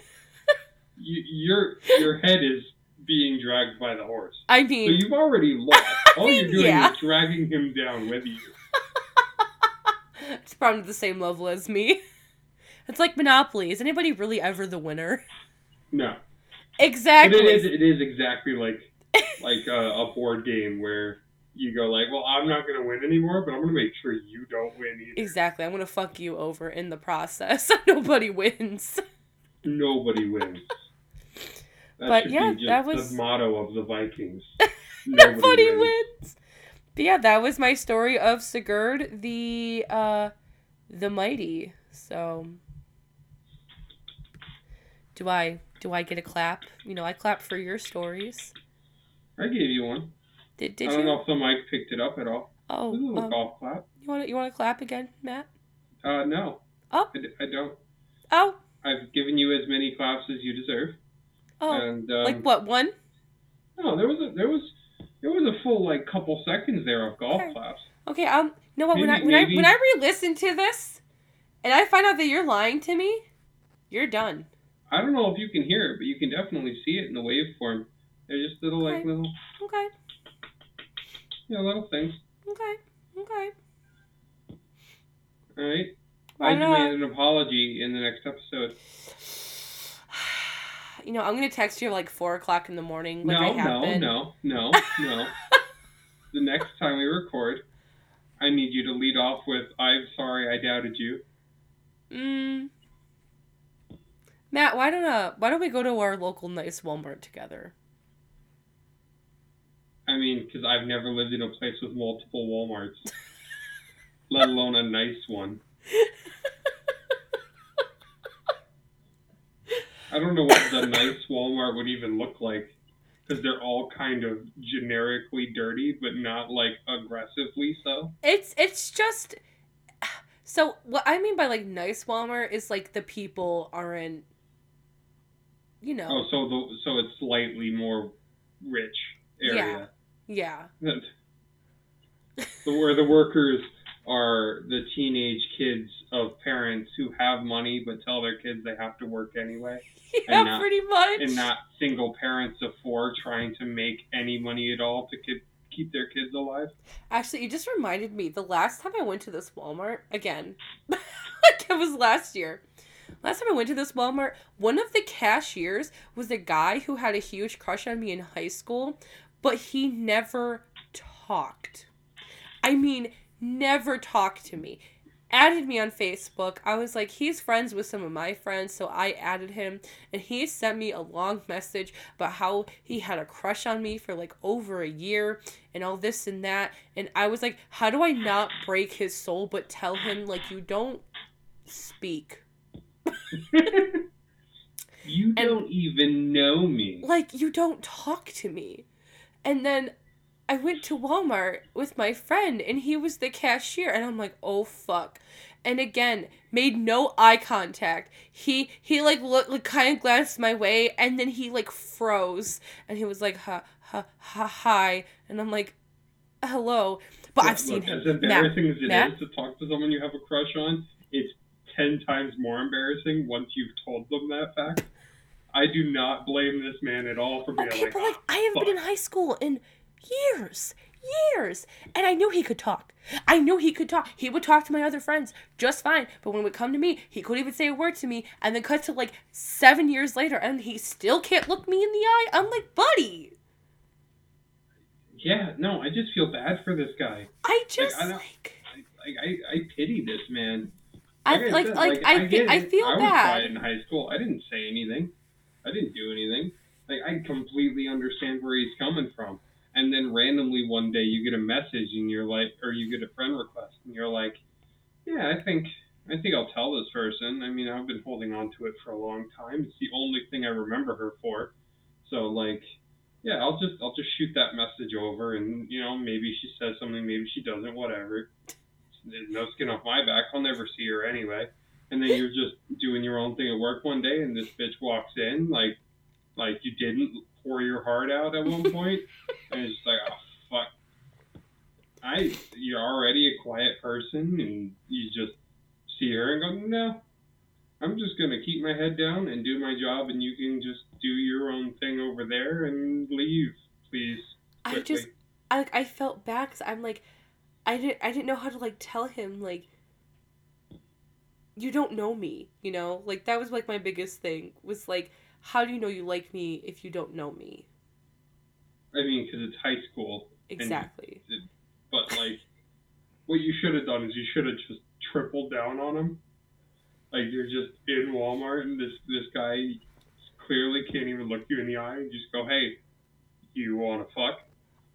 [LAUGHS] you, your your head is being dragged by the horse. I So mean, you've already lost. [LAUGHS] All you're doing yeah. is dragging him down with you. [LAUGHS] it's probably the same level as me. It's like Monopoly. Is anybody really ever the winner? No, Exactly. but it is it is exactly like like a, a board game where you go like, well, I'm not gonna win anymore, but I'm gonna make sure you don't win either. Exactly. I'm gonna fuck you over in the process. [LAUGHS] Nobody wins. Nobody wins. That But yeah, that was- the motto of the Vikings. [LAUGHS] Nobody wins. But yeah, that was my story of Sigurd the uh the mighty. So do I do I get a clap? You know, I clap for your stories. I gave you one. Did did I don't you? know if the mic picked it up at all. Oh, This is a little um, golf clap. you want to you want to clap again, Matt? Uh, no. Oh. I, d- I don't. Oh, I've given you as many claps as you deserve. oh, and um, like what one? No, there was a there was there was a full like couple seconds there of golf Okay. claps. Okay, um, know what? when I Maybe- when I when I re-listen to this, and I find out that you're lying to me, you're done. I don't know if you can hear it, but you can definitely see it in the waveform. They're just little like little Okay, know little things. okay, okay. All right. Well, I demand an apology in the next episode. [SIGHS] You know, I'm gonna text you like four o'clock in the morning, like no, I have no, no, no, [LAUGHS] no. the next time we record, I need you to lead off with "I'm sorry, I doubted you." Mm. Matt, why don't uh, why don't we go to our local nice Walmart together? I mean, because I've never lived in a place with multiple WalMarts, [LAUGHS] let alone a nice one. I don't know what the nice Walmart would even look like because they're all kind of generically dirty, but not like aggressively so. It's it's just so what I mean by like nice Walmart is like the people aren't, you know, Oh, so the so it's slightly more rich area. Yeah, where the workers are the teenage kids of parents who have money but tell their kids they have to work anyway, [LAUGHS] yeah, not- pretty much. and not single parents of four trying to make any money at all to keep keep their kids alive. Actually, you just reminded me. The last time I went to this Walmart again, [LAUGHS] like it was last year. Last time I went to this Walmart, one of the cashiers was a guy who had a huge crush on me in high school, but he never talked. I mean, never talked to me. added me on Facebook. I was like, he's friends with some of my friends, so I added him. And he sent me a long message about how he had a crush on me for like over a year and all this and that. And I was like, how do I not break his soul but tell him, like, you don't speak? [LAUGHS] you don't even know me. Like, you don't talk to me. And then I went to Walmart with my friend and he was the cashier and I'm like, "Oh fuck." And again, made no eye contact. He he like looked like kind of glanced my way and then he like froze and he was like, "Ha ha ha hi." And I'm like, "Hello." But I've seen look, him. As embarrassing as it Matt? is to talk to someone you have a crush on, it's 10 times more embarrassing once you've told them that fact. I do not blame this man at all for being okay, like, but like, I haven't fuck. been in high school in years, years. And I knew he could talk. I knew he could talk. He would talk to my other friends just fine. But when it would come to me, he couldn't even say a word to me. And then cut to like seven years later, and he still can't look me in the eye. I'm like, buddy. Yeah, no, I just feel bad for this guy. I just like, I, like, I, I, I pity this man. Like I, like, said, like, I, I, I feel I bad. was in high school. I didn't say anything. I didn't do anything. Like I completely understand where he's coming from and then randomly one day you get a message and you're like, or you get a friend request and you're like, yeah, I think I think I'll tell this person. I mean, I've been holding on to it for a long time. It's the only thing I remember her for. So like, yeah, I'll just I'll just shoot that message over and you know maybe she says something, maybe she doesn't, whatever. No skin off my back. I'll never see her anyway. And then you're just doing your own thing at work one day, and this bitch walks in like like you didn't pour your heart out at one point, [LAUGHS] and it's just like, oh fuck. I you're already a quiet person, and you just see her and go, no, I'm just gonna keep my head down and do my job, and you can just do your own thing over there and leave, please. Quickly. I just, I I felt bad because I'm like, I didn't I didn't know how to like tell him like. You don't know me, you know? Like that was like my biggest thing was like how do you know you like me if you don't know me? I mean, because it's high school. Exactly. But like, what you should have done is you should have just tripled down on him. Like you're just in Walmart and this this guy clearly can't even look you in the eye and just go, "Hey, you want to fuck?"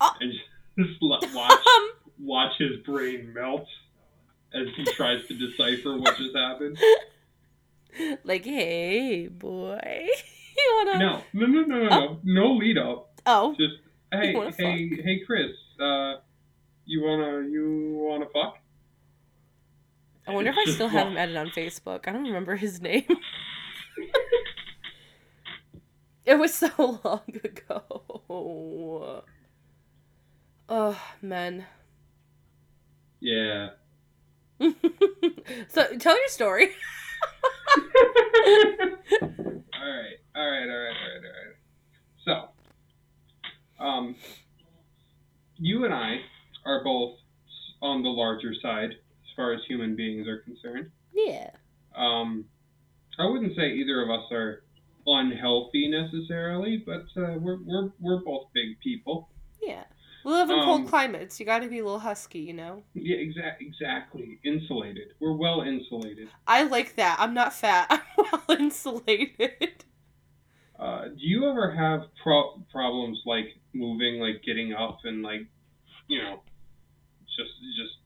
Uh, and [LAUGHS] just watch [LAUGHS] watch his brain melt as he tries to decipher what just happened. [LAUGHS] Like, hey, boy. [LAUGHS] you wanna? No, no, no, no, no, oh. no. No lead up. Oh. Just hey, hey, fuck. hey, Chris. Uh, you wanna, you wanna fuck? I wonder if I still have him added on Facebook. I don't remember his name. [LAUGHS] it was so long ago. Oh, men. Yeah. [LAUGHS] so tell your story. [LAUGHS] all right, all right, all right, all right, all right. So, um, you and I are both on the larger side as far as human beings are concerned. Yeah. Um, I wouldn't say either of us are unhealthy necessarily, but uh, we're we're we're both big people. Yeah. We live in um, cold climates. You got to be a little husky, you know. Yeah, exactly. Exactly. Insulated. We're well insulated. I like that. I'm not fat. [LAUGHS] I'm well insulated. Uh, do you ever have pro- problems like moving, like getting up and like, you know, just just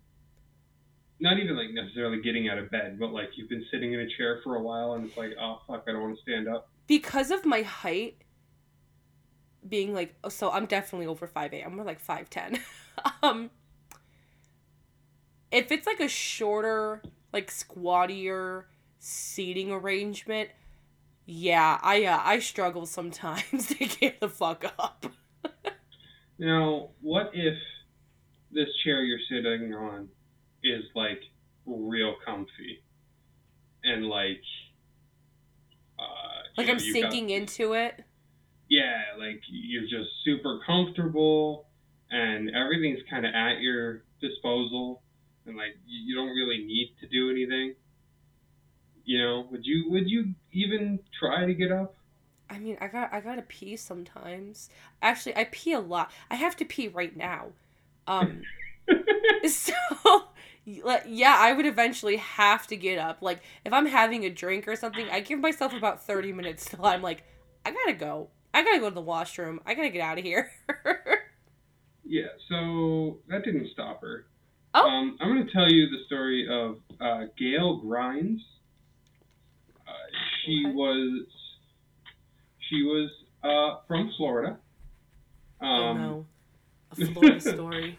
not even like necessarily getting out of bed, but like you've been sitting in a chair for a while and it's like, oh fuck, I don't want to stand up. Because of my height, being like so I'm definitely over five eight. I'm more like five ten. [LAUGHS] um if it's like a shorter, like squattier seating arrangement, yeah, I uh, I struggle sometimes [LAUGHS] to get the fuck up. now, what if this chair you're sitting on is like real comfy and like uh, like I'm sinking got, into it? Yeah, like you're just super comfortable and everything's kind of at your disposal and like you don't really need to do anything. You know, would you would you even try to get up? I mean, I got I gotta pee sometimes. Actually, I pee a lot. I have to pee right now. Um, [LAUGHS] so [LAUGHS] like yeah, I would eventually have to get up. Like if I'm having a drink or something, I give myself about 30 minutes till I'm like, I gotta go. I gotta go to the washroom. I gotta get out of here. [LAUGHS] yeah, so that didn't stop her. Oh. Um, I'm to tell you the story of uh, Gail Grinds. Uh, she Okay. was she was uh, from Florida. Um, oh no. A [LAUGHS] Florida story.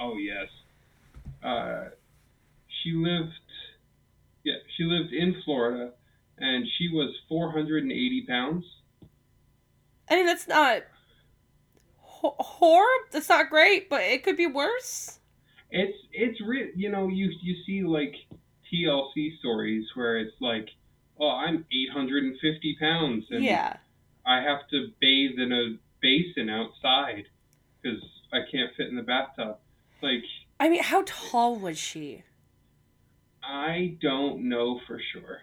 Oh yes. Uh, she lived. Yeah, she lived in Florida, and she was 480 pounds. I mean, that's not ho- horrible. That's not great, but it could be worse. It's it's real. You know, you you see like TLC stories where it's like, oh, I'm 850 pounds, and Yeah. I have to bathe in a basin outside because I can't fit in the bathtub. Like, I mean, how tall was she? I don't know for sure.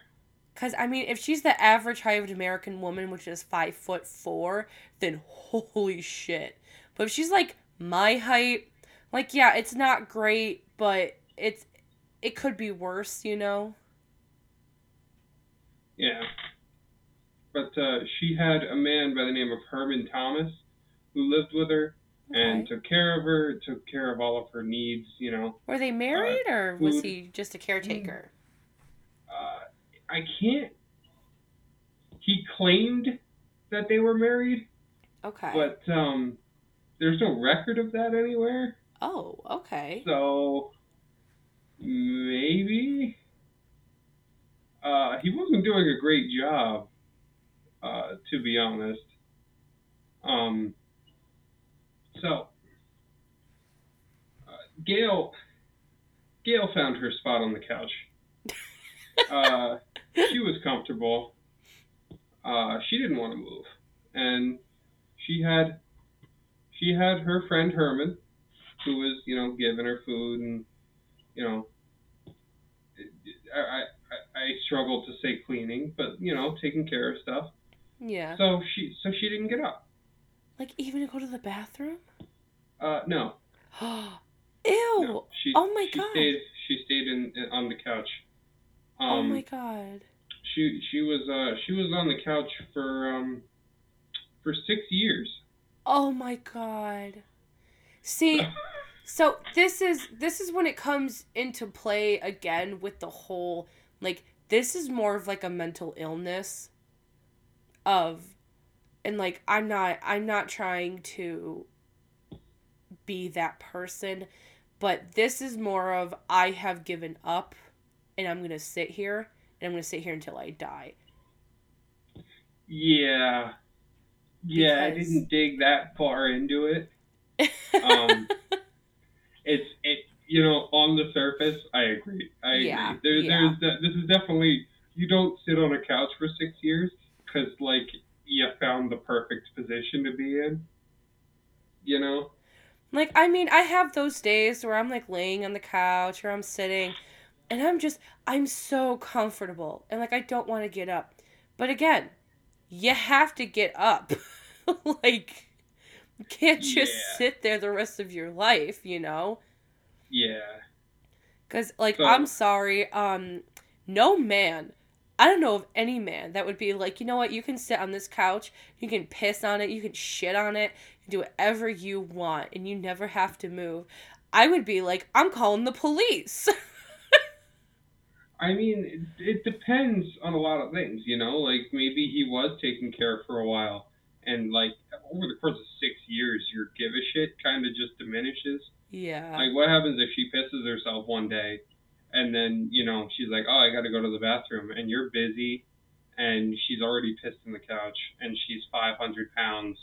Because I mean, if she's the average height of an American woman, which is five foot four, then holy shit. But if she's like my height, like yeah, it's not great, but it's it could be worse, you know. Yeah. But uh, she had a man by the name of Herman Thomas who lived with her and took care of her, took care of all of her needs, you know. Were they married or was he just a caretaker? Uh, I can't. He claimed that they were married, Okay. but um, there's no record of that anywhere. oh, okay. So maybe uh, he wasn't doing a great job, uh, to be honest. Um, so uh, Gail, Gail found her spot on the couch. [LAUGHS] She was comfortable. Uh, she didn't want to move, and she had she had her friend Herman, who was you know giving her food and you know I I, I- I struggle to say cleaning, but you know taking care of stuff. Yeah. So she so she didn't get up. Like even to go to the bathroom? Uh, no, [GASPS] Ew. no. She, oh my she God. Stayed, she stayed in, in on the couch. Um, oh my god. She she was uh she was on the couch for um for six years. Oh my god. See, [LAUGHS] so this is this is when it comes into play again with the whole like this is more of like a mental illness of and like I'm not I'm not trying to be that person, but this is more of I have given up and I'm to sit here and I'm to sit here until I die. Yeah. Yeah, I didn't dig that far into it. [LAUGHS] Um, it's it you know on the surface I agree. I Yeah, agree. There, yeah. There's this is definitely you don't sit on a couch for six years because like you found the perfect position to be in. You know. Like, I mean, I have those days where I'm like laying on the couch or I'm sitting and I'm just, I'm so comfortable and like I don't want to get up. But again, you have to get up. [LAUGHS] like, you can't just Yeah. sit there the rest of your life, you know? Yeah. Because, like, So- I'm sorry, um, no man, I don't know of any man that would be like, you know what, you can sit on this couch, you can piss on it, you can shit on it, you can do whatever you want, and you never have to move. I would be like, I'm calling the police. [LAUGHS] I mean, it, it depends on a lot of things, you know. Like maybe he was taken care of for a while, and like over the course of six years, your give a shit kind of just diminishes. yeah. Like, what happens if she pisses herself one day, and then you know she's like, "Oh, I got to go to the bathroom," and you're busy, and she's already pissed in the couch, and she's 500 pounds,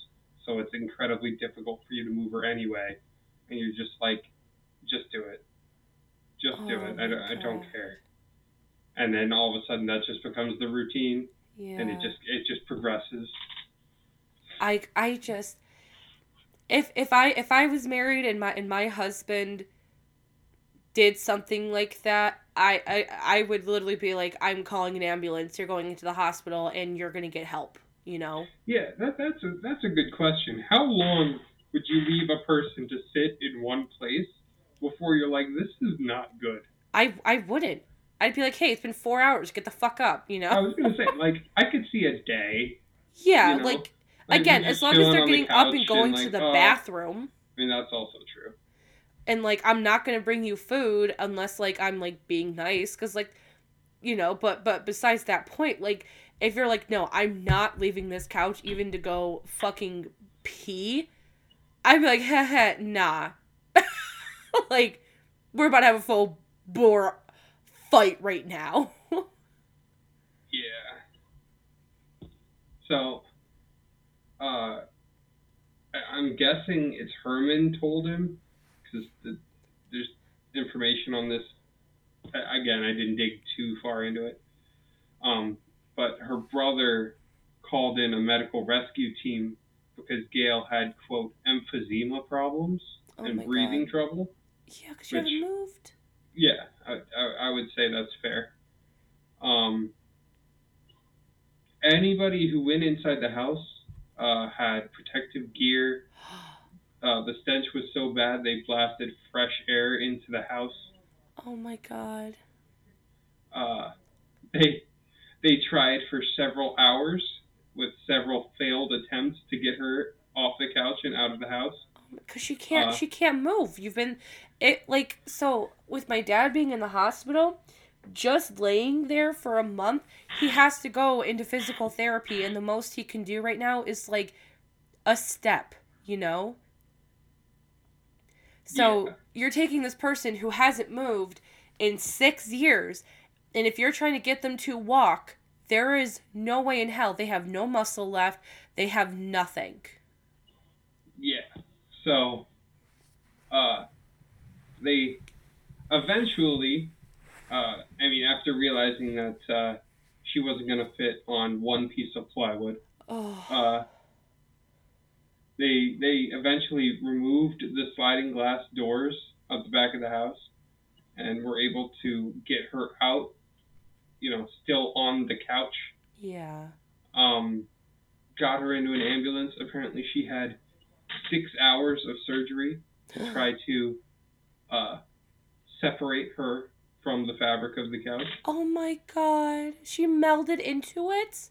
so it's incredibly difficult for you to move her anyway, and you're just like, "Just do it, just do Oh it. I don't, I don't care." And then all of a sudden, that just becomes the routine, yeah. and it just it just progresses. I I just if if I if I was married and my and my husband did something like that, I I I would literally be like, I'm calling an ambulance. You're going into the hospital, and you're gonna get help. You know. Yeah, that, that's a that's a good question. How long would you leave a person to sit in one place before you're like, this is not good. I I wouldn't. I'd be like, hey, it's been four hours. Get the fuck up. You know. I was gonna say, like, I could see a day. [LAUGHS] yeah, you know, like like, again, as long as they're on the getting up and going to like, the oh. bathroom. I mean, that's also true. and like i'm not gonna bring you food unless like i'm like being nice because like you know but but besides that point like if you're like no i'm not leaving this couch even to go fucking pee i'd be like heh [LAUGHS] heh nah [LAUGHS] like we're about to have a full bore fight right now [LAUGHS] Yeah. So, uh, I- I'm guessing it's Herman told him because the, there's information on this. Again, I didn't dig too far into it. Um, but her brother called in a medical rescue team because Gail had quote emphysema problems oh and breathing god trouble. yeah because haven't which- moved Yeah, I, I, I would say that's fair. Um, anybody who went inside the house uh, had protective gear. [GASPS] Uh, the stench was so bad they blasted fresh air into the house. oh my god Uh, they they tried for several hours with several failed attempts to get her off the couch and out of the house. because she can't Uh. she can't move you've been it like so with my dad being in the hospital just laying there for a month he has to go into physical therapy and the most he can do right now is like a step you know so Yeah. you're taking this person who hasn't moved in six years and if you're trying to get them to walk there is no way in hell they have no muscle left they have nothing Yeah. So, uh, they eventually, uh, I mean, after realizing that uh, she wasn't going to fit on one piece of plywood, oh uh, they they eventually removed the sliding glass doors of the back of the house and were able to get her out. You know, still on the couch. yeah Um, got her into an ambulance. Apparently, she had six hours of surgery to try to uh, separate her from the fabric of the couch. Oh my god. She melded into it?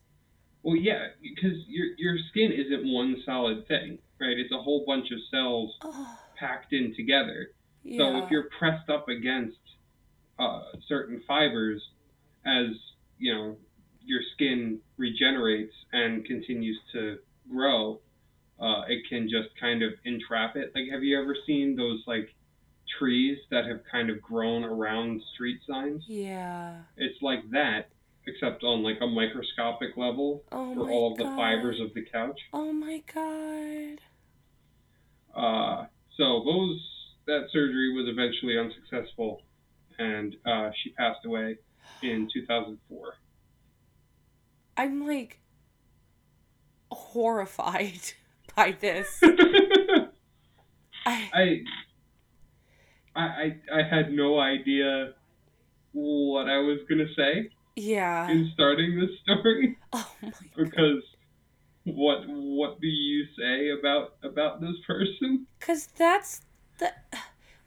Well, yeah, because your your skin isn't one solid thing, right? It's a whole bunch of cells Oh, packed in together. yeah. So if you're pressed up against uh, certain fibers, as you know, your skin regenerates and continues to grow, uh, it can just kind of entrap it. Like, have you ever seen those like trees that have kind of grown around street signs? Yeah. It's like that, except on like a microscopic level Oh for all of the god. fibers of the couch. Oh my god. Uh, so those that surgery was eventually unsuccessful, and uh, she passed away in [GASPS] 2004. I'm like horrified [LAUGHS] by this. [LAUGHS] I, I, I, I, I had no idea what I was gonna say yeah. in starting this story [LAUGHS] Oh my god. because what what do you say about about this person? Cuz that's the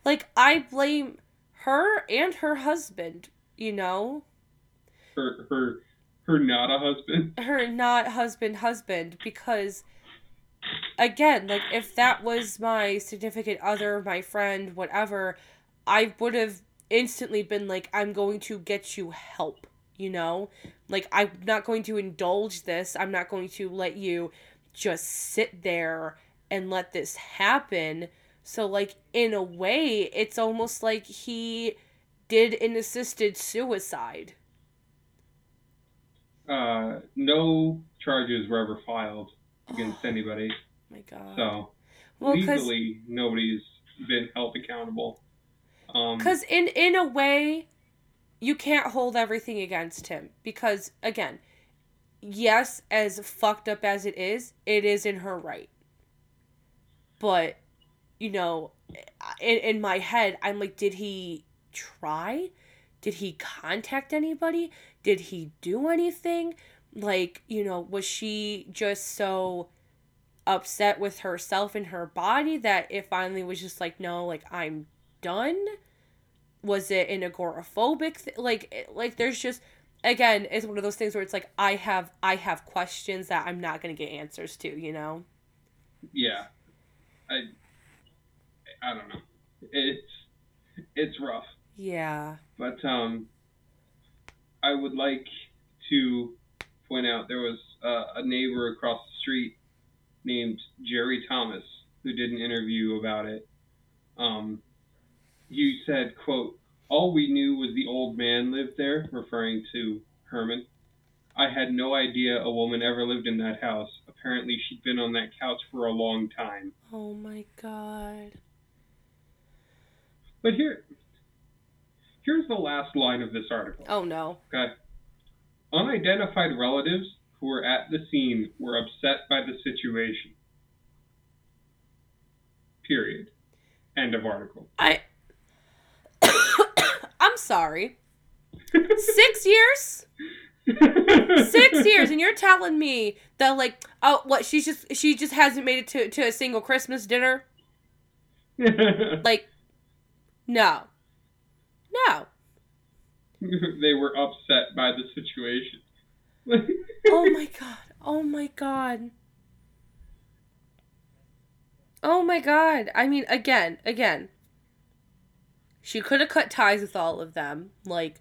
like I blame her and her husband, you know? Her her her not a husband. her not husband husband because again like if that was my significant other my friend whatever i would have instantly been like i'm going to get you help you know? Like i'm not going to indulge this. I'm not going to let you just sit there and let this happen. So like in a way it's almost like he did an assisted suicide. Uh, no charges were ever filed against anybody. My god So well legally, nobody's been held accountable. Um, Because in in a way, you can't hold everything against him because again, yes, as fucked up as it is, it is in her right. But you know, in in my head, I'm like, did he try? Did he contact anybody? Did he do anything? Like, you know, was she just so upset with herself and her body that it finally was just like, no, like I'm done? Was it an agoraphobic th- like it- like there's just again, it's one of those things where it's like I have I have questions that I'm not going to get answers to, you know. Yeah. I I don't know. It's it's rough. Yeah. But um, I would like to point out there was uh, a neighbor across the street named Jerry Thomas who did an interview about it. Um, he said, "quote All we knew was the old man lived there," referring to Herman. I had no idea a woman ever lived in that house. Apparently, she'd been on that couch for a long time. Oh my god. But here, here's the last line of this article. Oh no. Okay. Unidentified relatives who were at the scene were upset by the situation. Period. End of article. I [COUGHS] I'm sorry. 6 [LAUGHS] years? 6 years and you're telling me that like oh what she's just she just hasn't made it to to a single Christmas dinner? Like no. No. [LAUGHS] they were upset by the situation. Oh my god. Oh my god. Oh my god. I mean, again, again. She could have cut ties with all of them. Like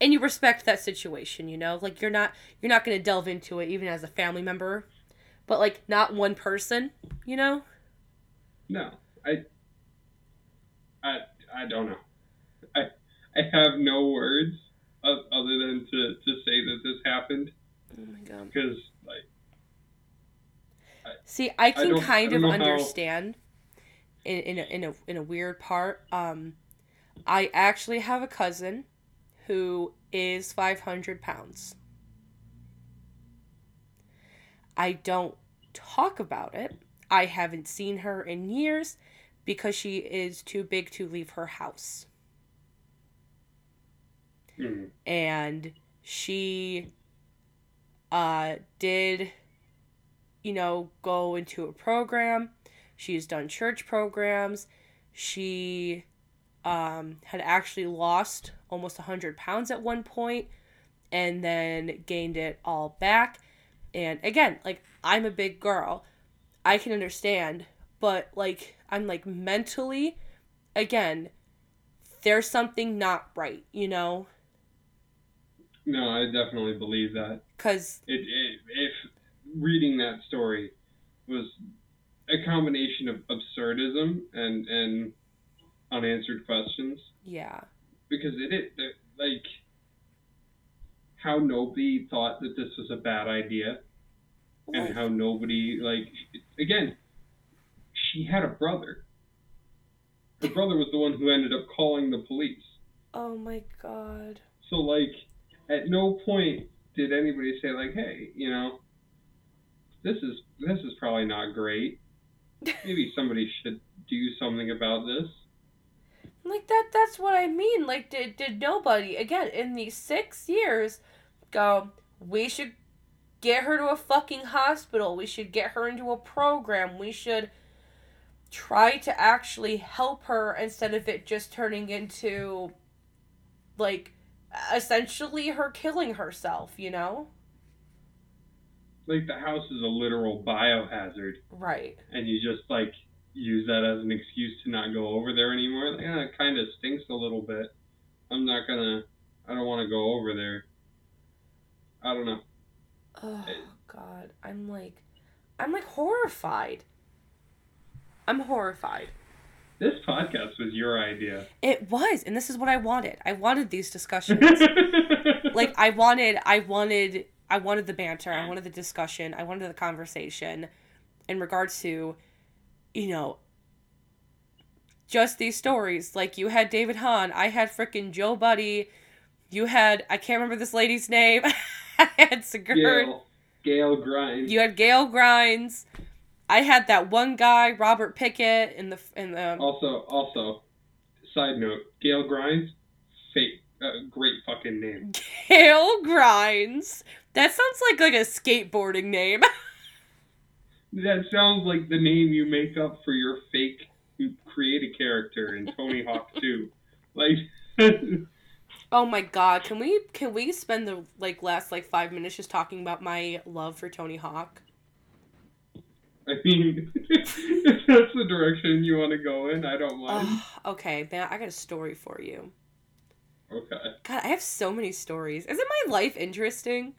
and you respect that situation, you know? Like you're not you're not going to delve into it even as a family member. But like not one person, you know? No, I, I, I don't know. I, I have no words other than to, to say that this happened Oh my god. because like See, I can I kind don't of how- understand in in a, in a in a weird part. Um, I actually have a cousin who is five hundred pounds. I don't talk about it. I haven't seen her in years because she is too big to leave her house. Mm, and she uh did you know go into a program. She's done church programs. She um had actually lost almost 100 pounds at one point and then gained it all back. And again like i'm a big girl. I can understand but like i'm like mentally again there's something not right you know no, I definitely believe that. because It, it if reading that story was a combination of absurdism and and unanswered questions. Yeah. Because it, it like how nobody thought that this was a bad idea. And how nobody like again she had a brother. Her brother was the one who ended up calling the police. Oh my god. So like at no point did anybody say like hey you know this is this is probably not great. Maybe somebody should do something about this. Like that that's what i mean. Like did did nobody again in these six years go we should get her to a fucking hospital. We should get her into a program. We should try to actually help her instead of it just turning into like essentially her killing herself you know? Like the house is a literal biohazard. Right. And you just like use that as an excuse to not go over there anymore? Like yeah, it kind of stinks a little bit. I'm not gonna i don't want to go over there. I don't know. Oh god. I'm like i'm like horrified. I'm horrified this podcast was your idea It was, and this is what I wanted. I wanted these discussions. [LAUGHS] like I wanted I wanted I wanted the banter, I wanted the discussion, I wanted the conversation in regards to you know just these stories. Like you had David Hahn, I had frickin' Joe Buddy, you had I can't remember this lady's name. [LAUGHS] I had Sigurd. gail gail grind You had Gail Grinds. I had that one guy, Robert Pickett, in the in the also also side note gail grinds fake uh, great fucking name [LAUGHS] Gail Grinds. That sounds like like a skateboarding name. [LAUGHS] that sounds like the name you make up for your fake you create a character in Tony Hawk [LAUGHS] 2. Like, Oh my god, can we can we spend the like last like 5 minutes just talking about my love for Tony Hawk? I mean, [LAUGHS] if that's the direction you want to go in, I don't mind. Okay, man, I got a story for you. Okay. God, I have so many stories. Isn't my life interesting?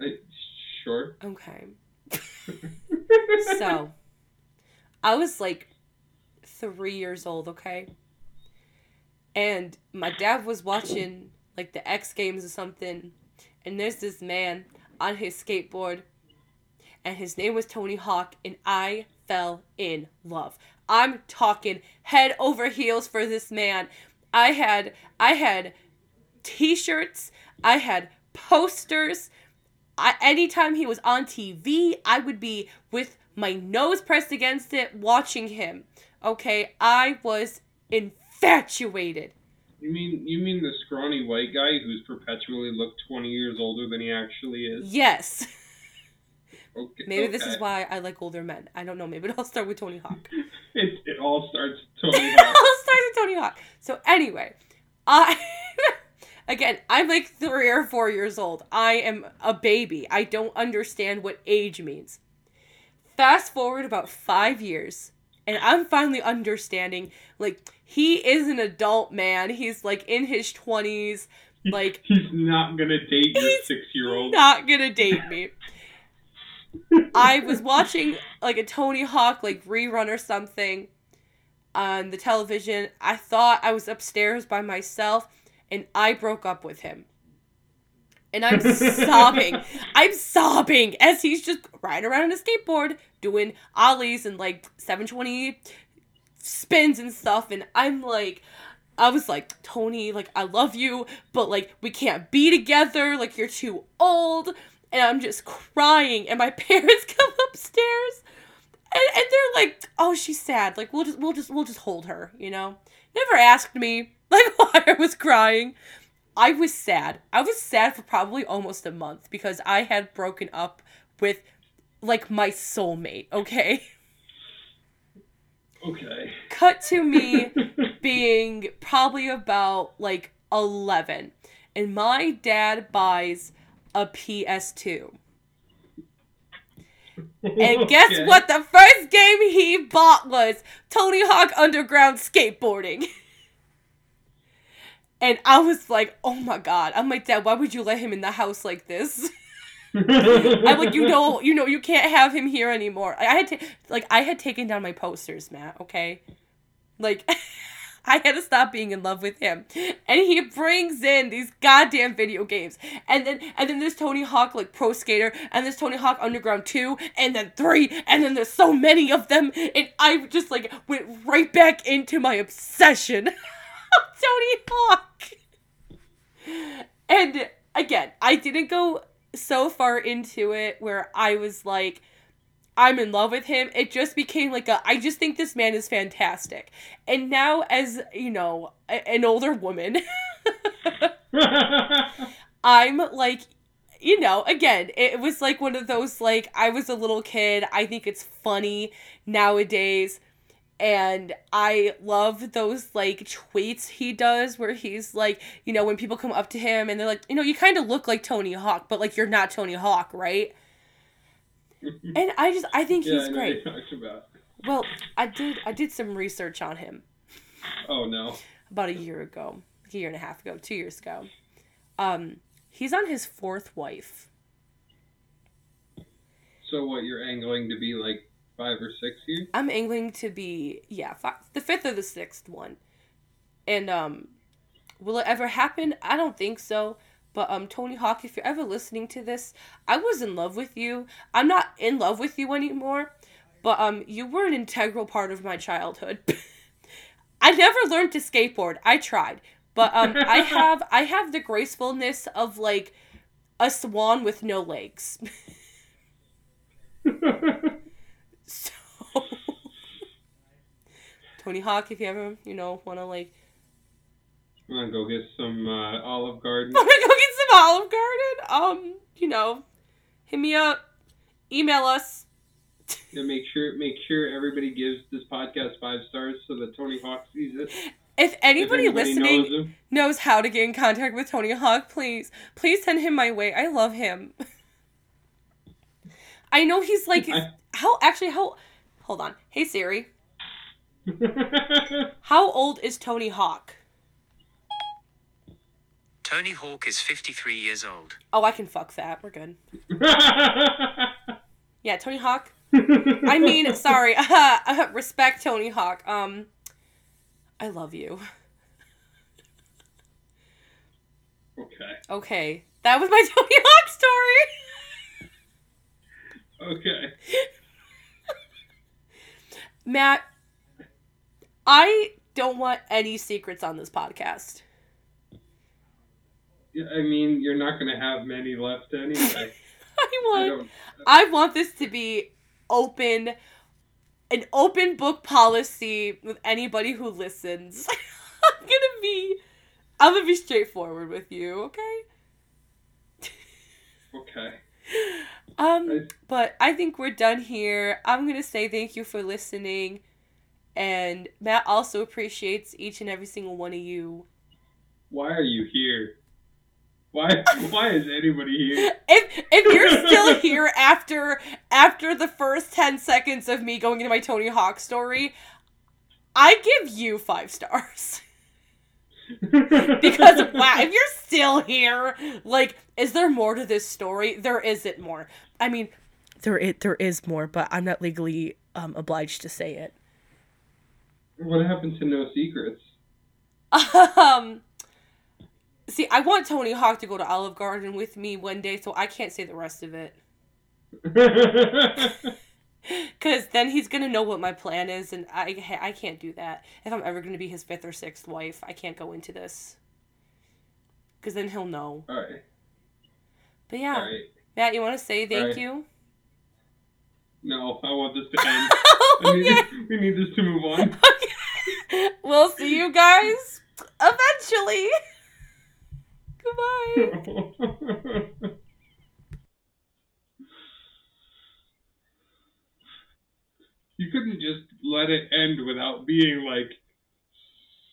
I, sure. Okay. [LAUGHS] so, I was like three years old, okay? And my dad was watching like the X Games or something, and there's this man on his skateboard, and his name was Tony Hawk, and I fell in love. I'm talking head over heels for this man. I had I had t-shirts, I had posters. I, anytime he was on TV, I would be with my nose pressed against it watching him. Okay, I was infatuated. You mean you mean the scrawny white guy who's perpetually looked twenty years older than he actually is? Yes. [LAUGHS] Okay. Maybe this is why I like older men. I don't know. Maybe I'll start with Tony Hawk. [LAUGHS] It, it all starts Tony [LAUGHS] Hawk. start with Tony Hawk. So anyway, I [LAUGHS] again, I'm like three or four years old. I am a baby. I don't understand what age means. Fast forward about five years, and I'm finally understanding. Like he is an adult man. He's like in his twenties. Like He's not gonna date your six year old. not gonna date me. I was watching like a Tony Hawk like rerun or something on the television. I thought I was upstairs by myself and I broke up with him. And I'm sobbing. [LAUGHS] I'm sobbing as he's just riding around on a skateboard doing ollies and like 720 spins and stuff and I'm like I was like, Tony, like, I love you, but like, we can't be together. Like, you're too old. And I'm just crying. And my [LAUGHS] parents come upstairs and, and they're like, oh, she's sad. Like, we'll just, we'll just, we'll just hold her, you know? Never asked me, [LAUGHS] like, why I was crying. I was sad. I was sad for probably almost a month because I had broken up with, like, my soulmate, okay? Okay. Cut to me [LAUGHS] being probably about like 11 and my dad buys a PS2. [LAUGHS] And guess Okay. what? The first game he bought was Tony Hawk Underground Skateboarding. [LAUGHS] And I was like, oh my god. I'm like, Dad, why would you let him in the house like this? [LAUGHS] I'm like, you know, you know, you can't have him here anymore. I had to, like, I had taken down my posters, Matt. Okay, like, I had to stop being in love with him, and he brings in these goddamn video games, and then and then there's Tony Hawk like Pro Skater, and there's Tony Hawk Underground two, and then three, and then there's so many of them, and I just like went right back into my obsession [LAUGHS] of Tony Hawk. And again, I didn't go so far into it where I was like, I'm in love with him. It just became like a, I just think this man is fantastic. And now, as you know, a- an older woman, [LAUGHS] I'm like, you know, again, it was like one of those, like, I was a little kid. I think it's funny nowadays. And I love those like tweets he does where he's like, you know, when people come up to him and they're like, you know, you kind of look like Tony Hawk, but like you're not Tony Hawk, right? And I just I think yeah, he's I great. what you're about. Well, I did I did some research on him Oh no. about a year ago, a year and a half ago, two years ago. Um, he's on his fourth wife. So what? You're angling to be like five or six here? I'm angling to be yeah, fi- the fifth or the sixth one. And um will it ever happen? I don't think so. But um Tony Hawk, if you're ever listening to this, I was in love with you. I'm not in love with you anymore, but um you were an integral part of my childhood. [LAUGHS] I never learned to skateboard. I tried. But um I [LAUGHS] have I have the gracefulness of like a swan with no legs. [LAUGHS] So Tony Hawk, if you ever, you know, wanna like I'm gonna go get some uh, Olive Garden. [LAUGHS] I wanna go get some Olive Garden, um, you know, hit me up, email us. [LAUGHS] Yeah, make sure make sure everybody gives this podcast five stars so that Tony Hawk sees it. If anybody, if anybody listening knows knows how to get in contact with Tony Hawk, please, please send him my way. I love him. [LAUGHS] I know he's like I- how actually how hold on. Hey Siri, how old is Tony Hawk? Tony Hawk is 53 years old. Oh, I can fuck that. We're good. [LAUGHS] Yeah, Tony Hawk. [LAUGHS] I mean, sorry. [LAUGHS] respect Tony Hawk. Um I love you. okay. Okay. That was my Tony Hawk story. Okay. Matt, I don't want any secrets on this podcast. I mean, you're not gonna have many left anyway. I [LAUGHS] I want don't. I want this to be open an open book policy with anybody who listens. [LAUGHS] I'm gonna be I'm gonna be straightforward with you, okay? [LAUGHS] Okay. Um I- but I think we're done here. I'm gonna say thank you for listening. And Matt also appreciates each and every single one of you. Why are you here? Why? Why is anybody here? If if you're still [LAUGHS] here after after the first ten seconds of me going into my Tony Hawk story, I give you five stars. Because wow, if you're still here, like, is there more to this story? There isn't more. I mean, there it there is more, but I'm not legally um, obliged to say it. what happened to no secrets? [LAUGHS] Um, see, I want Tony Hawk to go to Olive Garden with me one day, so I can't say the rest of it. [LAUGHS] Cause then he's gonna know what my plan is, and I I can't do that. If I'm ever gonna be his fifth or sixth wife, I can't go into this. Cause then he'll know. all right. But yeah, right. Matt, you want to say thank Alright. you? No, I want this to [LAUGHS] end. Need, okay. we need this to move on. [LAUGHS] we'll see you guys eventually. Goodbye. [LAUGHS] you couldn't just let it end without being like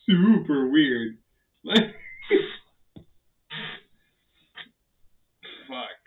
super weird. Like [LAUGHS] fuck.